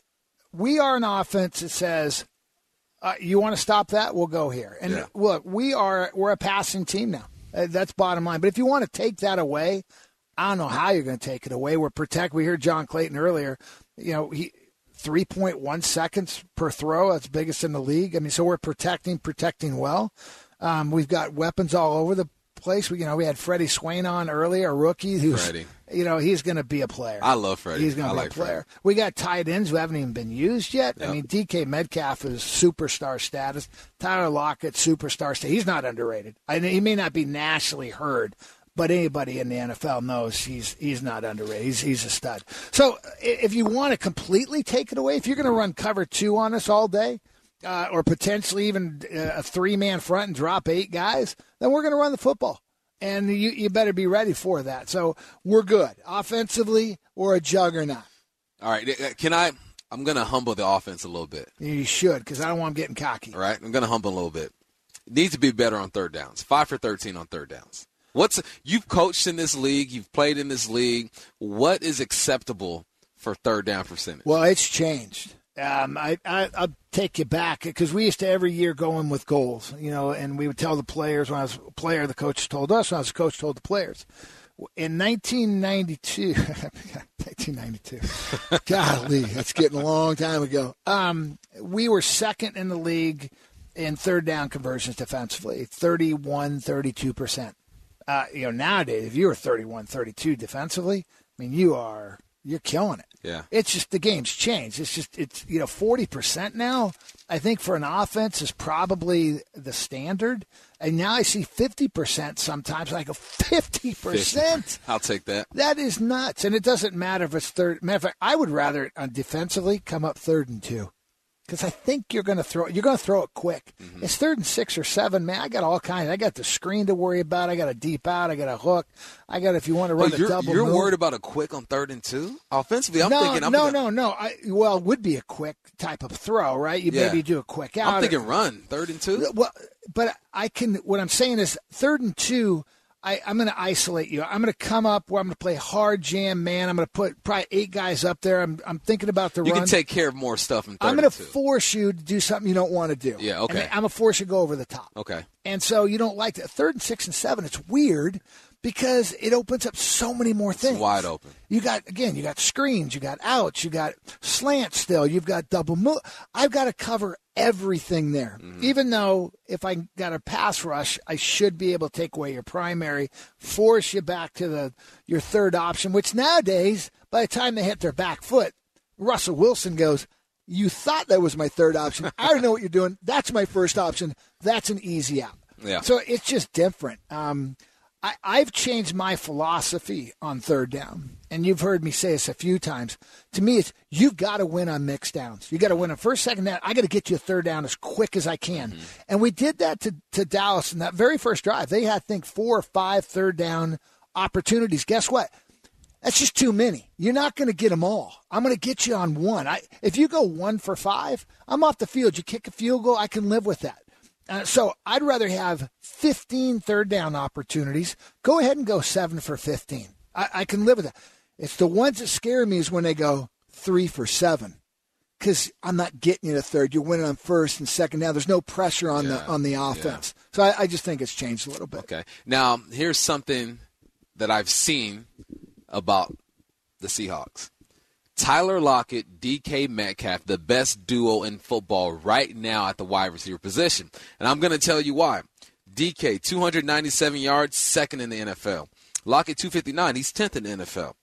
we are an offense that says uh, you want to stop that? We'll go here. And Yeah. look, we are we're a passing team now. Uh, that's bottom line. But if you want to take that away, I don't know how you're going to take it away. We're protect. We heard John Clayton earlier. You know, he 3.1 seconds per throw. That's biggest in the league. I mean, so we're protecting, protecting well. Um, we've got weapons all over the place. We, you know, we had Freddie Swain on earlier, a rookie who's, Freddie. you know, he's going to be a player. I love Freddie. He's going to be like a player. We got tight ends who haven't even been used yet. I mean, DK Metcalf is superstar status. Tyler Lockett, superstar status. He's not underrated. I mean, he may not be nationally heard, but anybody in the NFL knows he's he's not underrated. He's he's a stud. So if you want to completely take it away, if you're going to run cover two on us all day, uh, or potentially even uh, a three man front and drop eight guys, then we're going to run the football. And you, you better be ready for that. So we're good. Offensively, we're a juggernaut. All right, uh, can I? I'm going to humble the offense a little bit. You should, because I don't want them getting cocky. All right, I'm going to humble a little bit. Needs to be better on third downs. Five for 13 on third downs. What's you've coached in this league? You've played in this league. What is acceptable for third down percentage? Well, it's changed. Um, I, I I'll take you back because we used to every year go in with goals, you know, and we would tell the players when I was a player, the coach told us. When I was a coach, told the players. In 1992, 1992, golly, that's getting a long time ago. Um, we were second in the league in third down conversions defensively, 31, 32 percent. Uh, you know, nowadays, if you were 31, 32 defensively, I mean, you are you're killing it. Yeah. It's just the game's changed. It's just it's you know forty percent now. I think for an offense is probably the standard, and now I see fifty percent sometimes. Like a fifty percent. I'll take that. That is nuts, and it doesn't matter if it's third. Matter of fact, I would rather defensively come up third and two, because I think you're going to throw. You're going to throw it quick. Mm-hmm. It's third and six or seven, man. I got all kinds. I got the screen to worry about. I got a deep out. I got a hook. I got if you want to run Oh, a you're double. you're move. worried about a quick on third and two offensively. I'm no, thinking. I'm no, thinking, no, no. I, well, it would be a quick type of throw, right? You Yeah. maybe do a quick out. I'm thinking run third and two. Well, but I can. What I'm saying is third and two. I, I'm going to isolate you. I'm going to come up where I'm going to play hard jam man. I'm going to put probably eight guys up there. I'm, I'm thinking about the You run. can take care of more stuff in 3rd I'm going to force you to do something you don't want to do. Yeah, okay. And I'm going to force you to go over the top. okay. And so you don't like that. Third and six and seven, it's weird because it opens up so many more things. wide open. You got again, you got screens, you got outs, you got slants still, you've got double move. I've got to cover everything there. Mm-hmm. Even though if I got a pass rush, I should be able to take away your primary, force you back to the your third option, which nowadays, by the time they hit their back foot, Russell Wilson goes, You thought that was my third option. I don't know what you're doing. That's my first option. That's an easy out. Yeah. So it's just different. Um, I, I've changed my philosophy on third down, and you've heard me say this a few times. To me, it's you've got to win on mixed downs. You got to win on first, second down. I got to get you a third down as quick as I can, mm-hmm. and we did that to, to Dallas in that very first drive. They had, I think, four or five third down opportunities. Guess what? That's just too many. You're not going to get them all. I'm going to get you on one. I, if you go one for five, I'm off the field. You kick a field goal, I can live with that. Uh, so I'd rather have 15 third down opportunities. Go ahead and go seven for 15. I, I can live with that. It's the ones that scare me is when they go three for seven. Because I'm not getting you to third. You're winning on first and second down. There's no pressure on the on the offense. So I, I just think it's changed a little bit. Okay. Now, here's something that I've seen about the Seahawks. Tyler Lockett, DK Metcalf, the best duo in football right now at the wide receiver position. And I'm going to tell you why. DK, 297 yards, second in the NFL. Lockett, 259, he's 10th in the NFL.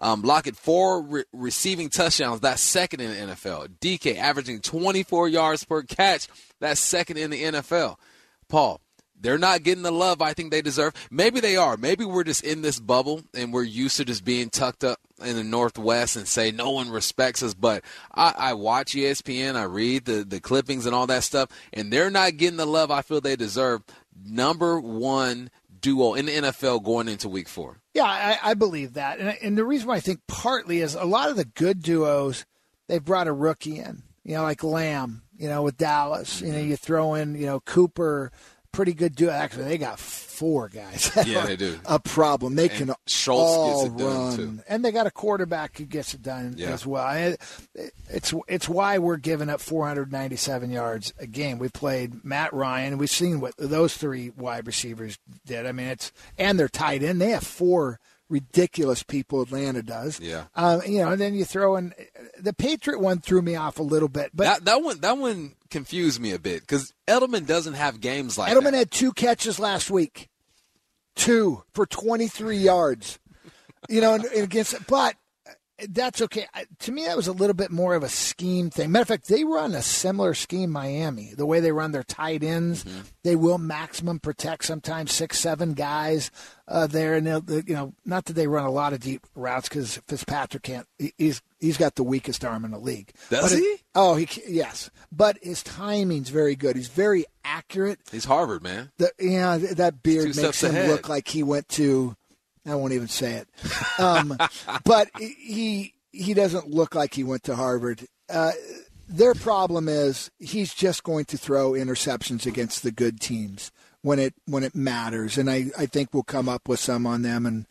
Um, Lockett, four re- receiving touchdowns, that's second in the NFL. DK, averaging 24 yards per catch, that's second in the NFL. Paul, they're not getting the love I think they deserve. Maybe they are. Maybe we're just in this bubble and we're used to just being tucked up in the Northwest and say no one respects us. But I, I watch ESPN, I read the, the clippings and all that stuff, and they're not getting the love I feel they deserve. Number one duo in the NFL going into week four. Yeah, I, I believe that, and, and the reason why I think partly is a lot of the good duos they've brought a rookie in, you know, like Lamb, you know, with Dallas. You know, mm-hmm. you throw in, you know, Cooper, pretty good duo. Actually, they got four guys. Yeah, they do. A problem. They And can Schultz gets all it done, run, too. and they got a quarterback who gets it done Yeah. as well. It- it's it's why we're giving up 497 yards a game. We played Matt Ryan. We've seen what those three wide receivers did. I mean, it's and they're tight end. They have four ridiculous people. Atlanta does. Yeah. Um, you know, and then you throw in the Patriot one threw me off a little bit, but that that one that one confused me a bit because Edelman doesn't have games like Edelman that. had two catches last week, two for 23 yards. You know, and, and against, but that's okay. To me, that was a little bit more of a scheme thing. Matter of fact, they run a similar scheme, Miami. The way they run their tight ends, they will maximum protect sometimes six, seven guys uh, there, and they'll, they- you know, not that they run a lot of deep routes because Fitzpatrick can't. He's he's got the weakest arm in the league. Does But it- he? oh, he yes, but his timing's very good. He's very accurate He's Harvard, man. the, yeah, that beard makes him ahead. look like he went to. I won't even say it. Um, but he he doesn't look like he went to Harvard. Uh, their problem is he's just going to throw interceptions against the good teams when it when it matters, and I, I think we'll come up with some on them. And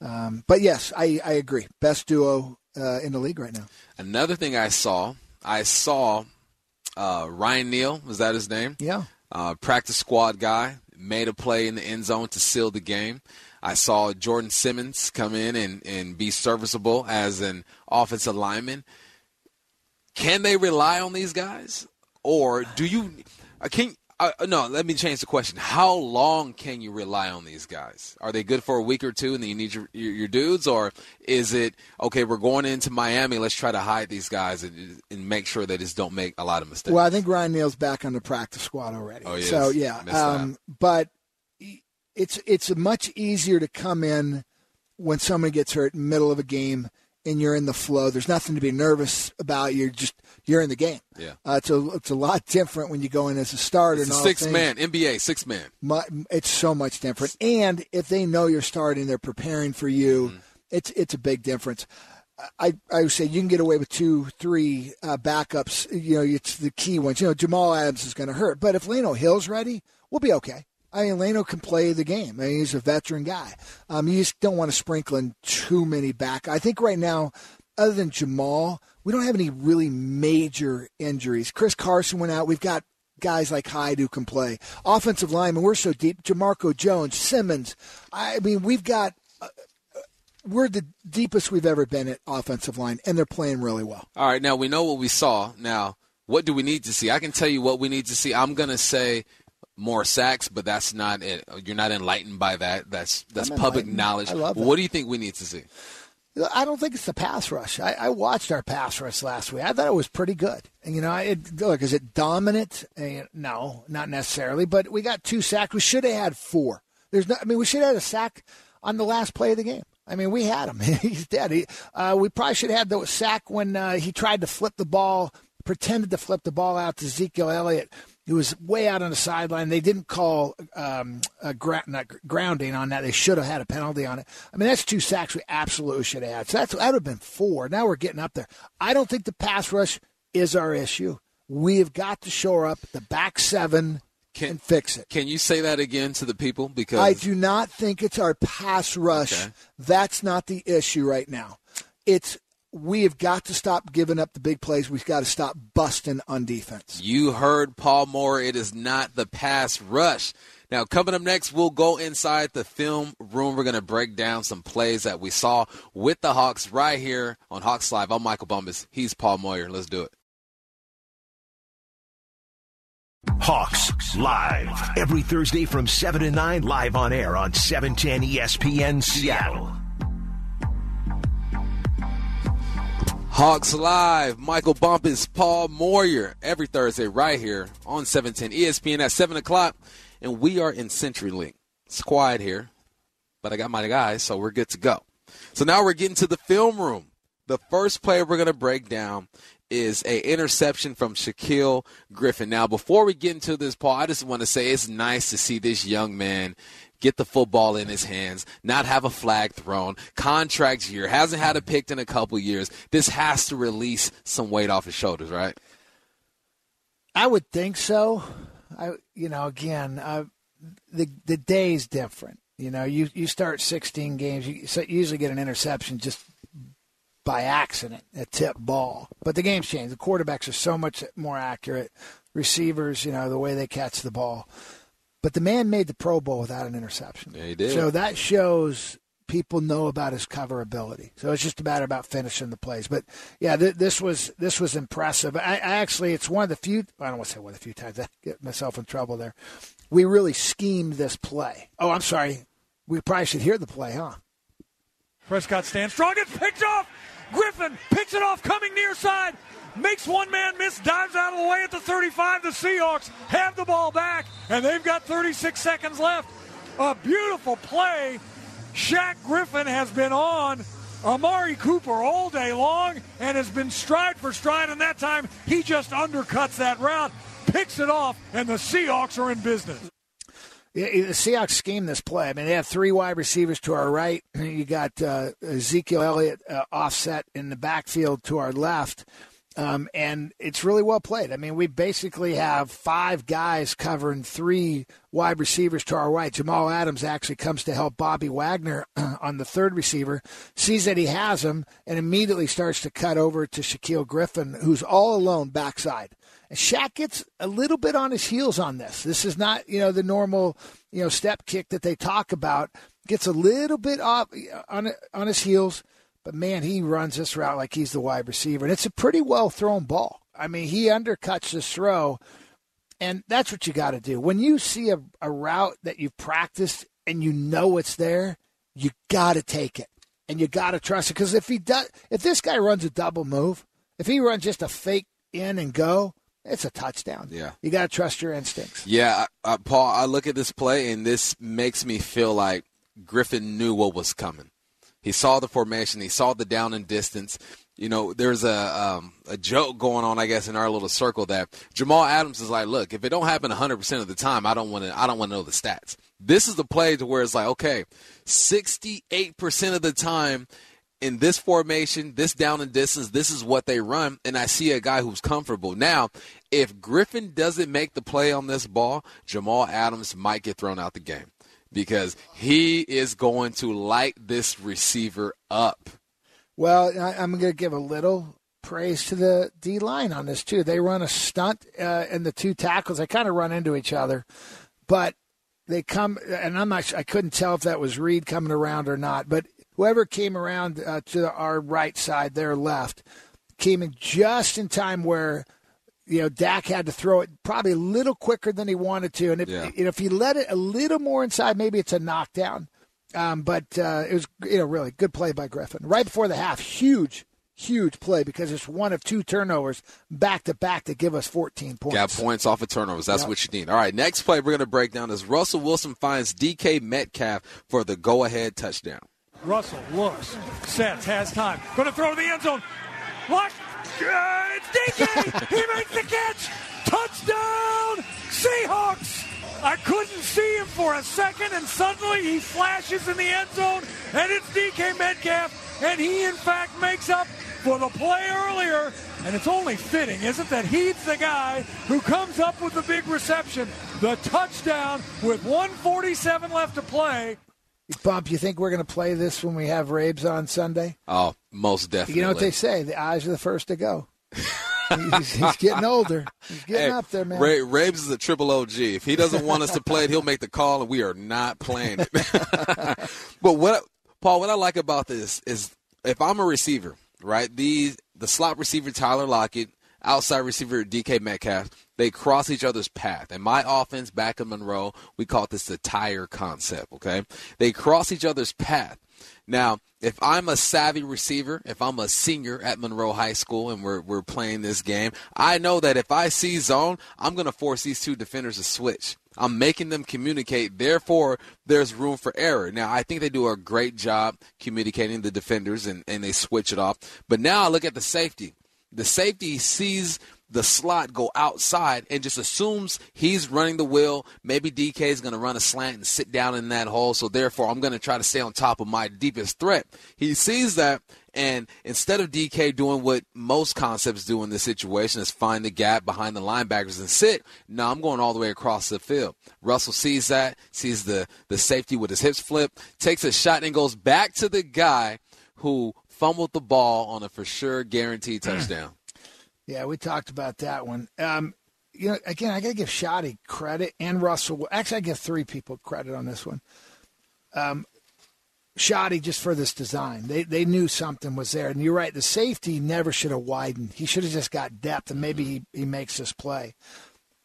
um, but yes, I, I agree. Best duo uh, in the league right now. Another thing I saw, I saw uh, Ryan Neal. Was that his name? Yeah. uh, practice squad guy, made a play in the end zone to seal the game. I saw Jordan Simmons come in and, and be serviceable as an offensive lineman. Can they rely on these guys, or do you? uh, Can uh, no? Let me change the question. How long can you rely on these guys? Are they good for a week or two, and then you need your your, your dudes, or is it okay? We're going into Miami. Let's try to hide these guys and, and make sure they just don't make a lot of mistakes. Well, I think Ryan Neal's back on the practice squad already. Oh, is? So yeah, um, but it's it's much easier to come in when somebody gets hurt in the middle of a game and you're in the flow. There's nothing to be nervous about. You're just you're in the game. Yeah. uh, it's a it's a lot different when you go in as a starter. it's a six things. man NBA six man. Mu- It's so much different. And if they know you're starting, they're preparing for you. Mm-hmm. It's it's a big difference. I, I would say you can get away with two, three uh, backups. You know, it's the key ones. You know, Jamal Adams is going to hurt, but if Lano Hill's ready, we'll be okay. I mean, Lano can play the game. I mean, he's a veteran guy. Um, you just don't want to sprinkle in too many back. I think right now, other than Jamal, we don't have any really major injuries. Chris Carson went out. We've got guys like Hyde who can play. Offensive linemen, we're so deep. Jamarco Jones, Simmons. I mean, we've got. Uh, we're the deepest we've ever been at offensive line, and they're playing really well. All right, now we know what we saw. Now, what do we need to see? I can tell you what we need to see. I'm going to say more sacks, but that's not it. You're not enlightened by that. That's that's I'm public enlightened. knowledge. I love that. What do you think we need to see? I don't think it's the pass rush. I, I watched our pass rush last week. I thought it was pretty good. And you know, it, look, is it dominant? Uh, no, not necessarily. But we got two sacks. We should have had four. There's no. I mean, we should have had a sack on the last play of the game. I mean, we had him. He's dead. He, uh, we probably should have had the sack when uh, he tried to flip the ball, pretended to flip the ball out to Ezekiel Elliott. He was way out on the sideline. They didn't call um, a gra- grounding on that. They should have had a penalty on it. I mean, that's two sacks we absolutely should have had. So that's, that would have been four. Now we're getting up there. I don't think the pass rush is our issue. We have got to shore up the back seven Can- and fix it. Can you say that again to the people? Because I do not think it's our pass rush. Okay. That's not the issue right now. It's we have got to stop giving up the big plays. We've got to stop busting on defense. You heard Paul Moyer. It is not the pass rush. Now, coming up next, we'll go inside the film room. We're going to break down some plays that we saw with the Hawks right here on Hawks Live. I'm Michael Bumpus. He's Paul Moyer. Let's do it. Hawks live every Thursday from 7 to 9 live on air on E 710 ESPN Seattle. Hawks Live, Michael Bumpus, Paul Moyer, every Thursday right here on 710 ESPN at 7 o'clock. And we are in CenturyLink. It's quiet here, but I got my guys, so we're good to go. So now we're getting to the film room. The first play we're going to break down is a interception from Shaquill Griffin. Now, before we get into this, Paul, I just want to say it's nice to see this young man get the football in his hands, not have a flag thrown, contract year, hasn't had a pick in a couple years. This has to release some weight off his shoulders, right? I would think so. I, you know, again, uh, the the is different. You know, you you start 16 games, you usually get an interception just by accident, a tip ball. But the game's changed. The quarterbacks are so much more accurate. Receivers, you know, the way they catch the ball. But the man made the Pro Bowl without an interception. Yeah, he did. So that shows people know about his cover ability. So it's just a matter about finishing the plays. But yeah, th- this was this was impressive. I, I, actually, it's one of the few. I don't want to say one of the few times I get myself in trouble there. We really schemed this play. Oh, I'm sorry. We probably should hear the play, huh? Prescott stands strong. It's picked off. Griffin picks it off, coming near side. Makes one man miss, dives out of the way at the 35. The Seahawks have the ball back, and they've got 36 seconds left. A beautiful play Shaq Griffin has been on Amari Cooper all day long and has been stride for stride, and that time he just undercuts that route, picks it off, and the Seahawks are in business. The Seahawks scheme this play. I mean, they have three wide receivers to our right. You got uh, Ezekiel Elliott uh, offset in the backfield to our left. Um, and it's really well played. I mean, we basically have five guys covering three wide receivers to our right. Jamal Adams actually comes to help Bobby Wagner on the third receiver, sees that he has him, and immediately starts to cut over to Shaquill Griffin, who's all alone backside. And Shaq gets a little bit on his heels on this. This is not, you know, the normal, you know, step kick that they talk about. Gets a little bit off on on his heels but man, he runs this route like he's the wide receiver. And it's a pretty well thrown ball. I mean, he undercuts this throw. And that's what you got to do. When you see a, a route that you've practiced and you know it's there, you got to take it and you got to trust it. Because if he does, if this guy runs a double move, if he runs just a fake in and go, it's a touchdown. Yeah, you got to trust your instincts. Yeah, uh, Paul, I look at this play and this makes me feel like Griffin knew what was coming. He saw the formation. He saw the down and distance. You know, there's a um, a joke going on, I guess, in our little circle that Jamal Adams is like, look, if it don't happen 100% of the time, I don't want to. I don't want to know the stats. This is the play to where it's like, okay, 68% of the time in this formation, this down and distance, this is what they run, and I see a guy who's comfortable. Now, if Griffin doesn't make the play on this ball, Jamal Adams might get thrown out the game because he is going to light this receiver up. Well, I'm going to give a little praise to the D line on this too. They run a stunt, uh, and the two tackles they kind of run into each other, but they come. And I'm not. I couldn't tell if that was Reed coming around or not, but whoever came around uh, to our right side, their left, came in just in time where you know, Dak had to throw it probably a little quicker than he wanted to, and if yeah. you know, if he let it a little more inside, maybe it's a knockdown. Um, but uh, it was you know really good play by Griffin right before the half. Huge, huge play because it's one of two turnovers back to back to give us 14 points. Got points off of turnovers. That's yep. what you need. All right, next play we're going to break down is Russell Wilson finds DK Metcalf for the go-ahead touchdown. Russell looks, sets, has time, going to throw to the end zone. Watch it's DK. he makes the catch. Touchdown, Seahawks. I couldn't see him for a second, and suddenly he flashes in the end zone, and it's DK Metcalf, and he in fact makes up for the play earlier. And it's only fitting, isn't it, that he's the guy who comes up with the big reception, the touchdown with 147 left to play. Bump, you think we're going to play this when we have Rabes on Sunday? Oh, most definitely. You know what they say? The eyes are the first to go. he's, he's, getting older. He's getting hey, up there, man. Ray, Rabes is a triple OG. If he doesn't want us to play it, he'll make the call, and we are not playing it. but what, Paul, what I like about this is if I'm a receiver, right? These the slot receiver Tyler Lockett, outside receiver DK Metcalf, they cross each other's path. And my offense back in Monroe, we call this the tire concept, okay? They cross each other's path. Now, if I'm a savvy receiver, if I'm a senior at Monroe High School and we're, we're playing this game, I know that if I see zone, I'm going to force these two defenders to switch. I'm making them communicate. Therefore, there's room for error. Now, I think they do a great job communicating the defenders and, and they switch it off. But now I look at the safety. The safety sees the slot go outside and just assumes he's running the wheel. Maybe DK is going to run a slant and sit down in that hole. So therefore, I'm going to try to stay on top of my deepest threat. He sees that. And instead of DK doing what most concepts do in this situation is find the gap behind the linebackers and sit, no, I'm going all the way across the field. Russell sees that, sees the, the safety with his hips flip, takes a shot and goes back to the guy who fumbled the ball on a for sure guaranteed Hmm. touchdown. Yeah, we talked about that one. Um, you know, again, I got to give Schotty credit and Russell. Actually, I give three people credit on this one. Um, Schotty just for this design. They they knew something was there, and you're right. The safety never should have widened. He should have just got depth, and maybe he, he makes this play.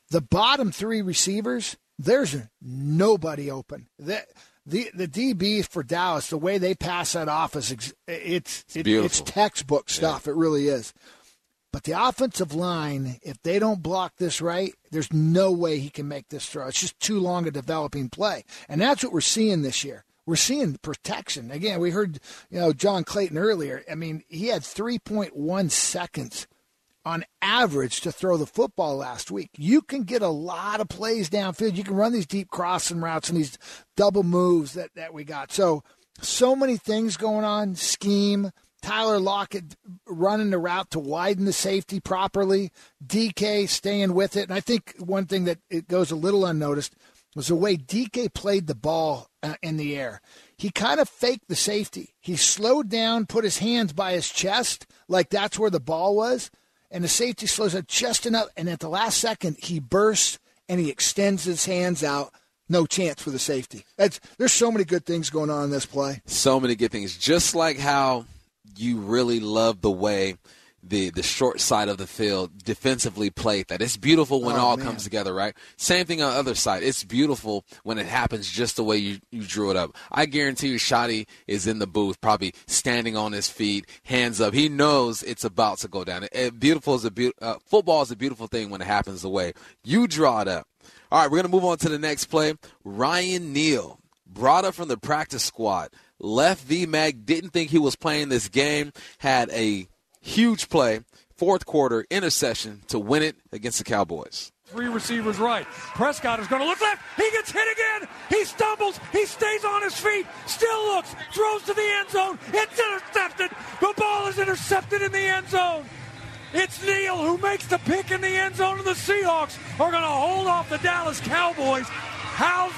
The bottom three receivers, there's nobody open. The, the the DB for Dallas, the way they pass that off is it's it's, beautiful. it's textbook stuff. It really is. But the offensive line, if they don't block this right, there's no way he can make this throw. It's just too long a developing play. And that's what we're seeing this year. We're seeing protection. Again, we heard, you know, John Clayton earlier. I mean, he had 3.1 seconds on average to throw the football last week. You can get a lot of plays downfield. You can run these deep crossing routes and these double moves that, that we got. So, so many things going on. Scheme, Tyler Lockett running the route to widen the safety properly, DK staying with it. And I think one thing that it goes a little unnoticed was the way DK played the ball uh, in the air. He kind of faked the safety. He slowed down, put his hands by his chest, like that's where the ball was, and the safety slows up just enough. And at the last second, he bursts and he extends his hands out. No chance for the safety. That's, there's so many good things going on in this play. So many good things. Just like how you really love the way the the short side of the field defensively played that. It's beautiful when Oh, it all man. comes together, right? Same thing on the other side. It's beautiful when it happens just the way you, you drew it up. I guarantee you Schotty is in the booth, probably standing on his feet, hands up. He knows it's about to go down. It, beautiful is a be- uh, football is a beautiful thing when it happens the way you draw it up. All right, we're going to move on to the next play. Ryan Neal, brought up from the practice squad, left VMAC, didn't think he was playing this game, had a huge play, fourth quarter interception to win it against the Cowboys. Three receivers right. Prescott is going to look left. He gets hit again. He stumbles. He stays on his feet. Still looks. Throws to the end zone. It's intercepted. The ball is intercepted in the end zone. It's Neal who makes the pick in the end zone, and the Seahawks are going to hold off the Dallas Cowboys. How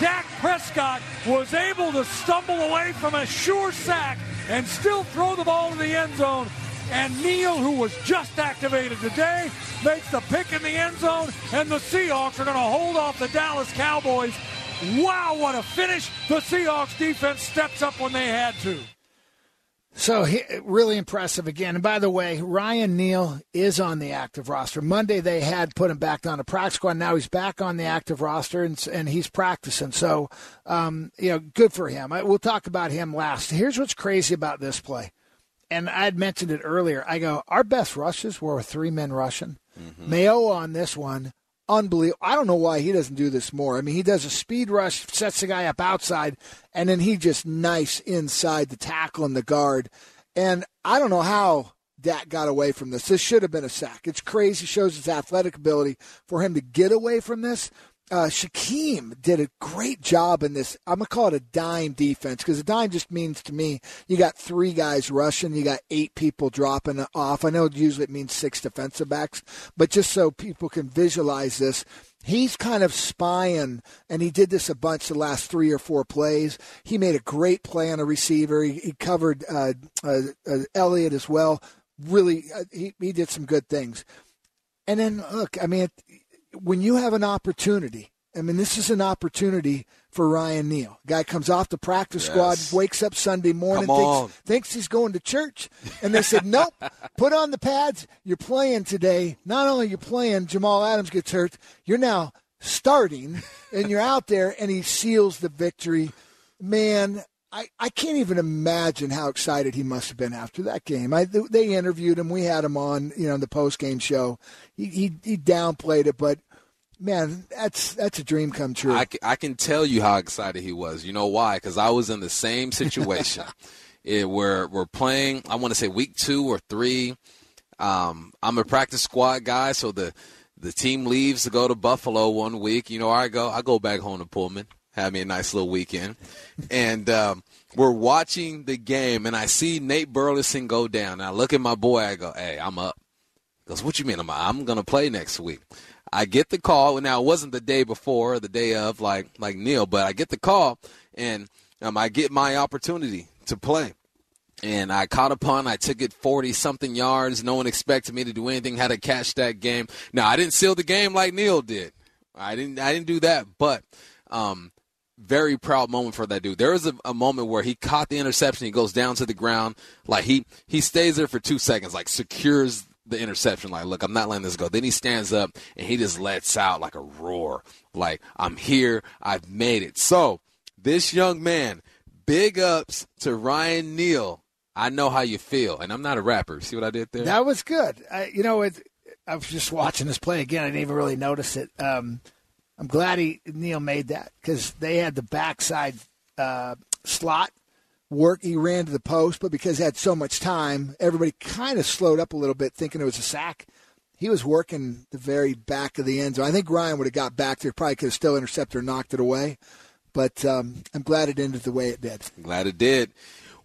Dak Prescott was able to stumble away from a sure sack and still throw the ball to the end zone. And Neal, who was just activated today, makes the pick in the end zone, and the Seahawks are going to hold off the Dallas Cowboys. Wow, what a finish! The Seahawks defense steps up when they had to. So he, really impressive again. And by the way, Ryan Neal is on the active roster. Monday they had put him back on the practice squad. Now he's back on the active roster and, and he's practicing. So, um, you know, good for him. I, we'll talk about him last. Here's what's crazy about this play. And I had mentioned it earlier. I go, our best rushes were three men rushing. Mayo on this one, unbelievable. I don't know why he doesn't do this more. I mean, he does a speed rush, sets the guy up outside, and then he just nice inside the tackle and the guard. And I don't know how Dak got away from this. This should have been a sack. It's crazy. Shows his athletic ability for him to get away from this. Uh, Shaquem did a great job in this. I'm gonna call it a dime defense because a dime just means to me you got three guys rushing, you got eight people dropping off. I know usually it means six defensive backs, but just so people can visualize this, he's kind of spying, and he did this a bunch the last three or four plays. He made a great play on a receiver. He, he covered uh, uh, uh, Elliott as well. Really, uh, he he did some good things. And then look, I mean, when you have an opportunity, I mean, this is an opportunity for Ryan Neal. Guy comes off the practice Yes. squad, wakes up Sunday morning, thinks, thinks he's going to church, and they said, "Nope, put on the pads. You're playing today. Not only you're playing, Jamal Adams gets hurt. You're now starting, and you're out there, and he seals the victory. Man." I, I can't even imagine how excited he must have been after that game. I, they interviewed him. We had him on, you know, the post game show. He, he he downplayed it, but man, that's that's a dream come true. I, I can tell you how excited he was. You know why? Because I was in the same situation. it, we're, we're playing, I want to say week two or three. Um, I'm a practice squad guy, so the the team leaves to go to Buffalo one week. You know, I go I go back home to Pullman, have me a nice little weekend, and um, we're watching the game, and I see Nate Burleson go down. And I look at my boy, I go, "Hey, I'm up." He goes, "What you mean? I'm I'm gonna play next week." I get the call. And now it wasn't the day before, or the day of, like like Neal, but I get the call, and um, I get my opportunity to play and I caught a punt. I took it 40 something yards. No one expected me to do anything. Had to catch that game. Now I didn't seal the game like Neal did. I didn't. I didn't do that. But um, very proud moment for that dude. There was a, a, moment where he caught the interception. He goes down to the ground. Like he he stays there for two seconds. Like secures the interception. Like look, I'm not letting this go. Then he stands up and he just lets out like a roar. Like I'm here. I've made it. So this young man. Big ups to Ryan Neal I know how you feel, and I'm not a rapper. See what I did there? That was good. I, you know, it, I was just watching this play again. I didn't even really notice it. Um, I'm glad he Neal made that because they had the backside uh, slot work. He ran to the post, but because he had so much time, everybody kind of slowed up a little bit, thinking it was a sack. He was working the very back of the end zone. I think Ryan would have got back there, probably could have still intercepted or knocked it away. But um, I'm glad it ended the way it did. Glad it did.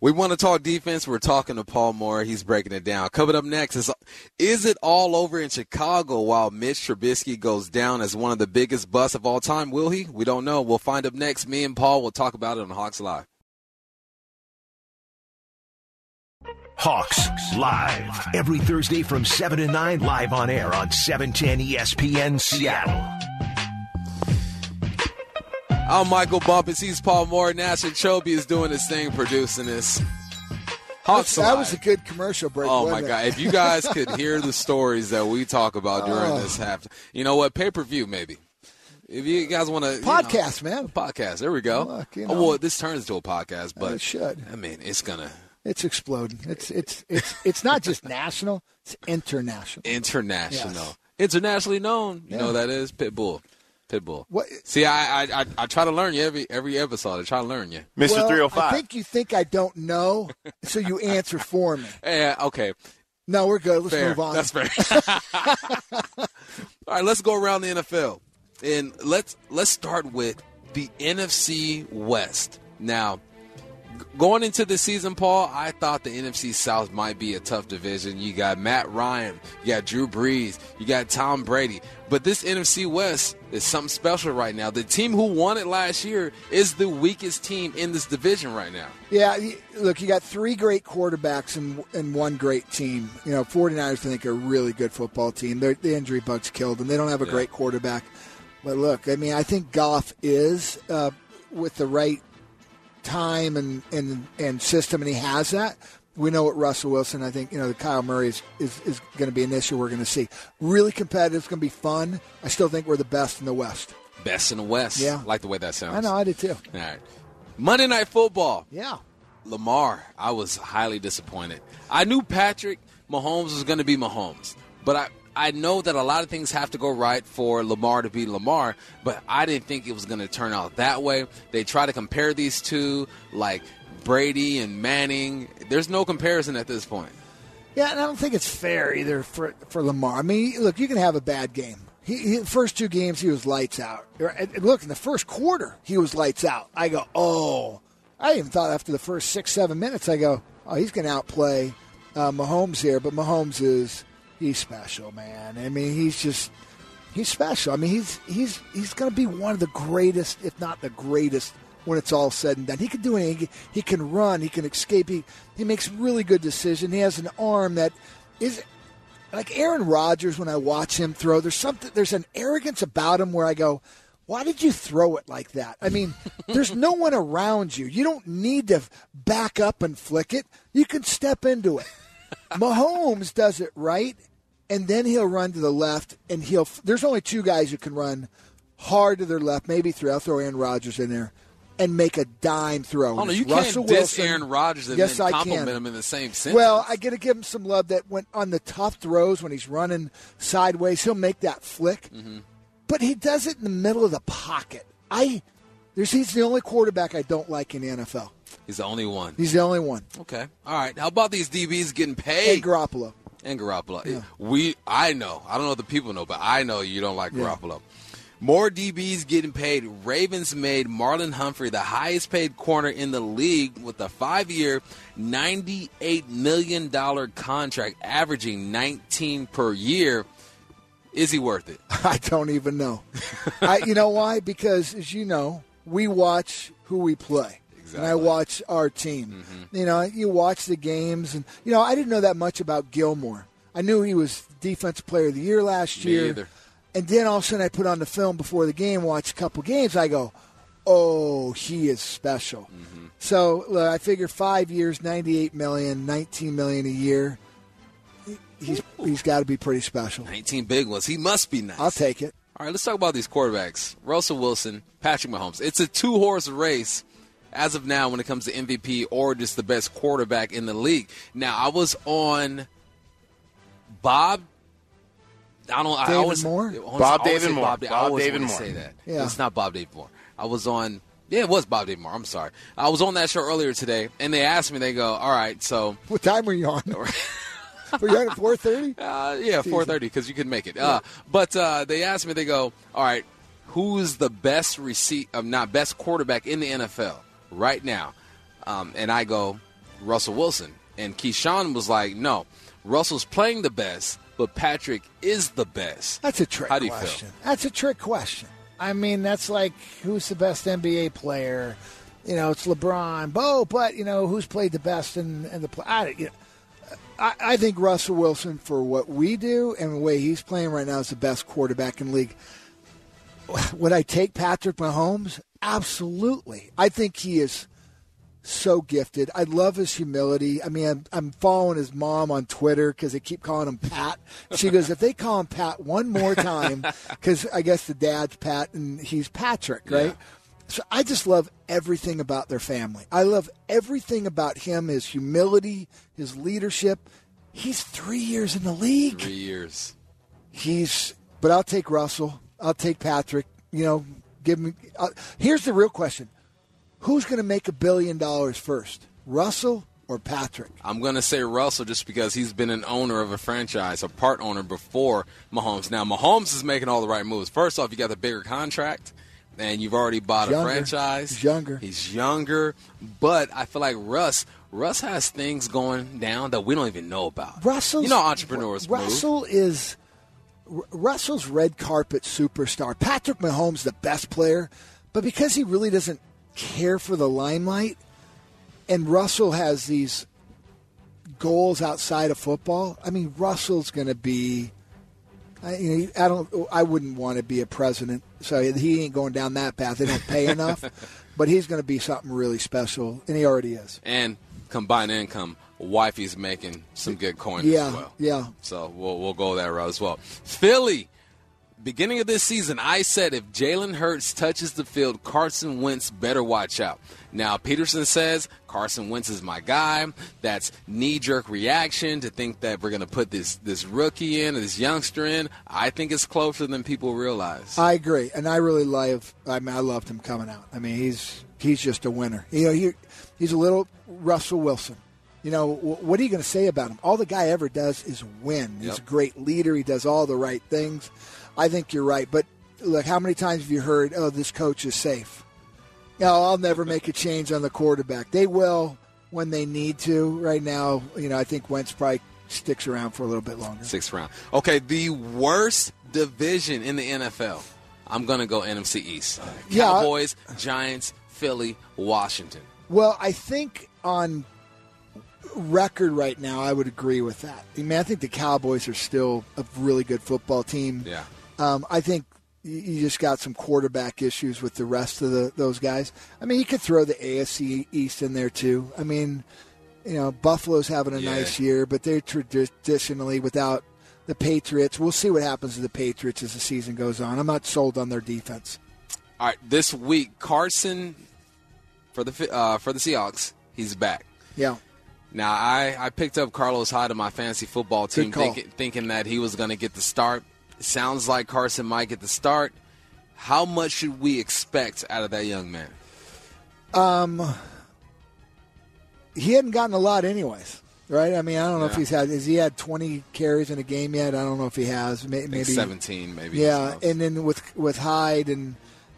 We want to talk defense. We're talking to Paul Moyer. He's breaking it down. Coming up next is Is it all over in Chicago while Mitch Trubisky goes down as one of the biggest busts of all time? Will he? We don't know. We'll find up next. Me and Paul will talk about it on Hawks Live. Hawks Live. Every Thursday from 7 to 9, live on air on 710 ESPN Seattle. I'm Michael Bumpus. He's Paul Moyer. Nash and Chobe is doing his thing, producing this. Hawks that was a good commercial break. Oh my god! If you guys could hear the stories that we talk about during oh. this half, you know what? Pay per view maybe. If you guys want to podcast, know, man, podcast. There we go. Look, you oh, know, oh, well, this turns into a podcast, but it should. I mean, it's gonna. It's exploding. It's it's it's it's not just national. It's international. International. Yes. Internationally known. You yeah. know that is Pitbull. Pitbull. What? See, I, I I I try to learn you every every episode. I try to learn you, Mister well, Three Hundred oh Five. I think you think I don't know, so you answer for me. Yeah. Okay. No, we're good. Let's fair. move on. That's fair. All right, let's go around the NFL, and let's let's start with the NFC West. Now, going into the season, Paul, I thought the NFC South might be a tough division. You got Matt Ryan, you got Drew Brees, you got Tom Brady. But this NFC West is something special right now. The team who won it last year is the weakest team in this division right now. Yeah, look, you got three great quarterbacks and, and one great team. You know, 49ers, I think, are a really good football team. They're, the injury bugs killed them. They don't have a yeah. great quarterback. But look, I mean, I think Goff is, uh, with the right time and, and, and system, and he has that we know what Russell Wilson. I think you know the Kyler Murray is is, is going to be an issue. We're going to see really competitive. It's going to be fun. I still think we're the best in the West. Best in the West. Yeah, I like the way that sounds. I know. I did too. All right. Monday Night Football. Yeah. Lamar. I was highly disappointed. I knew Patrick Mahomes was going to be Mahomes, but I. I know that a lot of things have to go right for Lamar to be Lamar, but I didn't think it was going to turn out that way. They try to compare these two, like Brady and Manning. There's no comparison at this point. Yeah, and I don't think it's fair either for for Lamar. I mean, look, you can have a bad game. He, he first two games he was lights out. Look, in the first quarter he was lights out. I go, oh, I even thought after the first six seven minutes, I go, oh, he's going to outplay uh, Mahomes here. But Mahomes is he's special, man. I mean, he's just he's special. I mean, he's he's he's going to be one of the greatest, if not the greatest when it's all said and done. He can do anything. He can run. He can escape. He, he makes really good decisions. He has an arm that is like Aaron Rodgers. When I watch him throw, there's something. There's an arrogance about him where I go, "Why did you throw it like that?" I mean, there's no one around you. You don't need to back up and flick it. You can step into it. Mahomes does it right, and then he'll run to the left, and he'll. There's only two guys who can run hard to their left, maybe three. I'll throw Aaron Rodgers in there and make a dime throw. Oh, no, you Russell can't diss Wilson, Aaron Rodgers and yes, then compliment him in the same sentence. Well, I got to give him some love that went on the tough throws when he's running sideways, he'll make that flick. Mm-hmm. But he does it in the middle of the pocket. I there's he's the only quarterback I don't like in the NFL. He's the only one. He's the only one. Okay. All right. How about these DBs getting paid? Hey, Garoppolo. and Garoppolo. We, I know. I don't know if the people know, but I know you don't like Yeah. Garoppolo. More DBs getting paid. Ravens made Marlon Humphrey the highest paid corner in the league with a five year, $98 million contract, averaging 19 per year. Is he worth it? I don't even know. I, you know why? Because as you know, we watch who we play. And I watch our team. You know, you watch the games, and you know, I didn't know that much about Gilmore. I knew he was Defensive Player of the Year last Me year. either. And then all of a sudden, I put on the film before the game, watch a couple games. I go, "Oh, he is special." Mm-hmm. So look, I figure five years, ninety-eight million, nineteen million a year. He- He's he's got to be pretty special. 19 big ones. He must be nice. I'll take it. All right, let's talk about these quarterbacks. Russell Wilson, Patrick Mahomes. It's a two horse race as of now when it comes to MVP or just the best quarterback in the league. Now, I was on Bob. I don't. I David always, Moore? I always- Bob I always David Moore. Bob, Da- Bob always David Moore. Say that. Yeah. It's not Bob David Moore. I was on. Yeah, it was Bob David Moore. I'm sorry. I was on that show earlier today, and they asked me. They go, "All right, so What time were you on? were you on at four thirty? uh, yeah, four thirty because you could make it. Uh, but uh, they asked me. They go, "All right, who's the best receipt? Um, not best quarterback in the NFL right now?" Um, and I go, Russell Wilson. And Keyshawn was like, "No, Russell's playing the best, but Patrick is the best." That's a trick How do you question. feel? That's a trick question. I mean, that's like who's the best NBA player? You know, it's LeBron. Bo, but you know who's played the best in, in the play? I, you know, I, I think Russell Wilson for what we do and the way he's playing right now is the best quarterback in the league. Would I take Patrick Mahomes? Absolutely. I think he is so gifted. I love his humility. I mean, I'm, I'm following his mom on Twitter because they keep calling him Pat. She goes, if they call him Pat one more time, because I guess the dad's Pat and he's Patrick, right? Yeah. So I just love everything about their family. I love everything about him, his humility, his leadership. He's three years in the league. Three years. He's, but I'll take Russell. I'll take Patrick. You know, give me. Uh, here's the real question: Who's going to make a billion dollars first, Russell or Patrick? I'm going to say Russell just because he's been an owner of a franchise, a part owner before Mahomes. Now, Mahomes is making all the right moves. First off, you got the bigger contract, and you've already bought Younger. a franchise. He's younger. He's younger, but I feel like Russ. Russ has things going down that we don't even know about. Russell, you know, entrepreneurs. move. Russell is R- Russell's red carpet superstar. Patrick Mahomes, the best player, but because he really doesn't care for the limelight, and Russell has these goals outside of football. I mean, Russell's going to be. I, you know, I don't. I wouldn't want to be a president, so he ain't going down that path. They don't pay enough, but he's going to be something really special, and he already is. and combined income. Wifey's making some good coin Yeah, as well. yeah. So we'll we'll go that route as well. Philly, beginning of this season, I said if Jalen Hurts touches the field, Carson Wentz better watch out. Now Pederson says Carson Wentz is my guy. That's knee jerk reaction to think that we're going to put this this rookie in, this youngster in. I think it's closer than people realize. I agree, and I really love. I mean, I loved him coming out. I mean, he's he's just a winner. You know, he he's a little Russell Wilson. You know, what are you going to say about him? All the guy ever does is win. He's Yep. a great leader. He does all the right things. I think you're right. But look, how many times have you heard, "Oh, this coach is safe"? No, I'll never make a change on the quarterback. They will when they need to. Right now, you know, I think Wentz probably sticks around for a little bit longer. Sixth round. Okay, the worst division in the NFL. I'm going to go NFC East. Yeah. Cowboys, Giants, Philly, Washington. Well, I think on record right now, I would agree with that. I mean, I think the Cowboys are still a really good football team. Yeah. Um, I think you- just got some quarterback issues with the rest of the, those guys. I mean, you could throw the AFC East in there too. I mean, you know, Buffalo's having a Yeah. nice year, but they're traditionally without the Patriots. We'll see what happens to the Patriots as the season goes on. I'm not sold on their defense. All right, this week Carson for the uh, for the Seahawks, he's back. Yeah. Now I, I picked up Carlos Hyde on my fantasy football team, call. thinking, that he was going to get the start. Sounds like Carson might get the start. How much should we expect out of that young man? Um, he hadn't gotten a lot anyways. right? I mean, I don't know if he's had has he had 20 carries in a game yet? I don't know if he has. Think Maybe 17, maybe. Yeah, and then with with Hyde and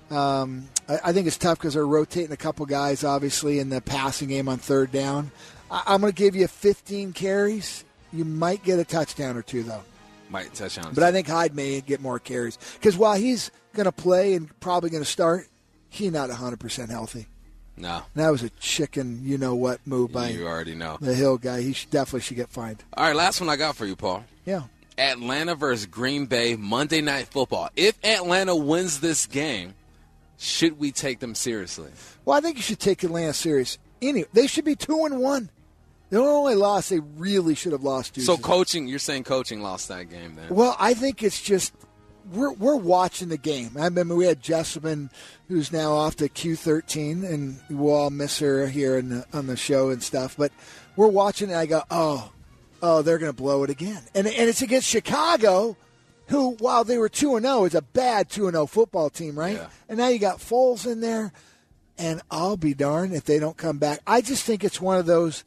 um, I, I think it's tough because they're rotating a couple guys, obviously, in the passing game on third down. I, I'm going to give you 15 carries. You might get a touchdown or two though, might touch on. but I think Hyde may get more carries because while he's going to play and probably going to start, he's not 100 percent healthy. no, that was a chicken, you know what move by you already know. the Hill guy. He should, definitely should get fined. All right, last one I got for you, Paul. Yeah. Atlanta versus Green Bay Monday Night Football. If Atlanta wins this game, should we take them seriously? Well, I think you should take Atlanta serious. Any, they should be two and one. The only loss they really should have lost. to. So coaching, you're saying coaching lost that game then? Well, I think it's just we're we're watching the game. I remember we had Jessamine, who's now off to Q13, and we'll all miss her here in the, on the show and stuff. But we're watching, and I go, oh, oh, they're going to blow it again, and and it's against Chicago, who while they were two and zero, is a bad two and zero football team, right? Yeah. And now you got Foles in there, and I'll be darned if they don't come back. I just think it's one of those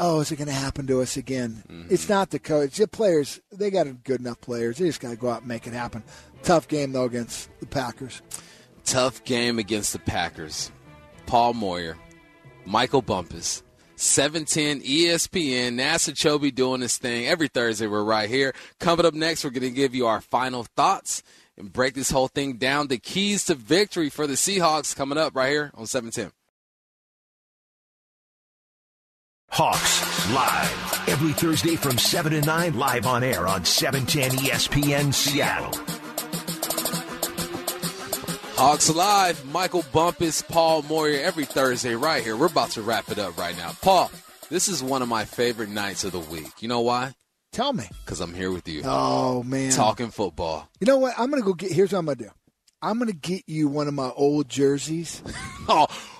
oh, is it going to happen to us again? Mm-hmm. It's not the coach. The players, they got good enough players. They just got to go out and make it happen. Tough game, though, against the Packers. Tough game against the Packers. Paul Moyer, Michael Bumpus, 710 ESPN, NASA Chobe doing this thing. Every Thursday, we're right here. Coming up next, we're going to give you our final thoughts and break this whole thing down. The keys to victory for the Seahawks coming up right here on 710. Hawks live every Thursday from 7 to 9 live on air on E 710 ESPN Seattle. Hawks Live, Michael Bumpus, Paul Moyer every Thursday right here. We're about to wrap it up right now. Paul, this is one of my favorite nights of the week. You know why? Tell me. Because I'm here with you. Oh, man. Talking football. You know what? I'm going to go get, here's what I'm going to do. I'm going to get you one of my old jerseys, Oh,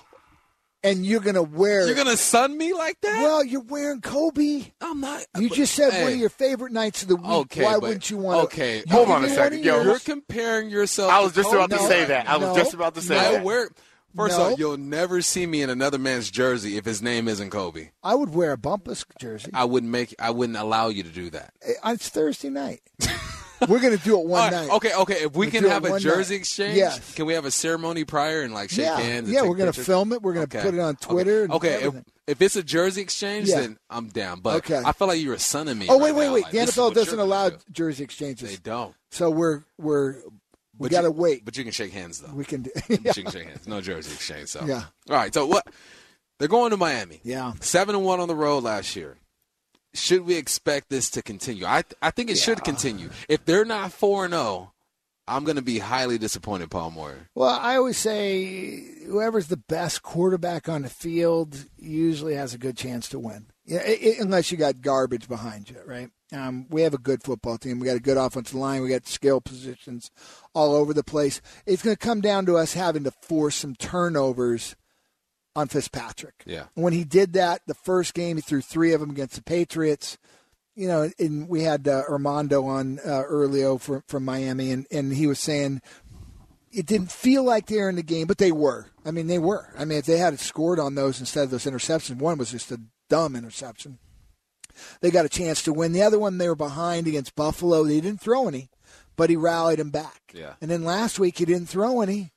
and you're going to wear you're going to sun me like that? Well, you're wearing Kobe. I'm not. You but- just said one of your favorite nights of the week. Okay, Why but- wouldn't you want okay, to? hold on a second. Yo, You're comparing yourself. I was to just about to say that. I was No, just about to say no. I that. wear. First No. off, you'll never see me in another man's jersey if his name isn't Kobe. I would wear a Bumpus jersey. I wouldn't make. I wouldn't allow you to do that. It's Thursday night. We're going to do it one right, night. okay, okay. If we We'll can have a jersey night. exchange, Yes. can we have a ceremony prior and like shake yeah, hands? and yeah. We're going to pictures? film it. We're going to Okay. put it on Okay. Twitter. and Okay, if, if it's a jersey exchange, Yeah. then I'm down. But Okay. I feel like you're a son of me. Oh right wait, wait, now. wait! Like, the NFL doesn't allow do. jersey exchanges, They don't. so we're we're we But got to you- wait. But you can shake hands though. We can do. But you can shake hands. No jersey exchange. So Yeah. All right. So what? They're going to Miami. Yeah. Seven and one on the road last year. Should we expect this to continue? I I think it should continue. If they're not four and zero, I'm going to be highly disappointed, Paul Moyer. Well, I always say whoever's the best quarterback on the field usually has a good chance to win. Yeah, i i unless you got garbage behind you, right? Um, we have a good football team. We got a good offensive line. We got skill positions all over the place. It's going to come down to us having to force some turnovers on Fitzpatrick. Yeah. When he did that, the first game he threw three of them against the Patriots. You know, and we had uh, Armando on uh, earlier from from Miami, and, and he was saying it didn't feel like they were in the game, but they were. I mean, they were. I mean, if they had scored on those instead of those interceptions, one was just a dumb interception. They got a chance to win. The other one, they were behind against Buffalo. They didn't throw any, but he rallied them back. Yeah. And then last week he didn't throw any,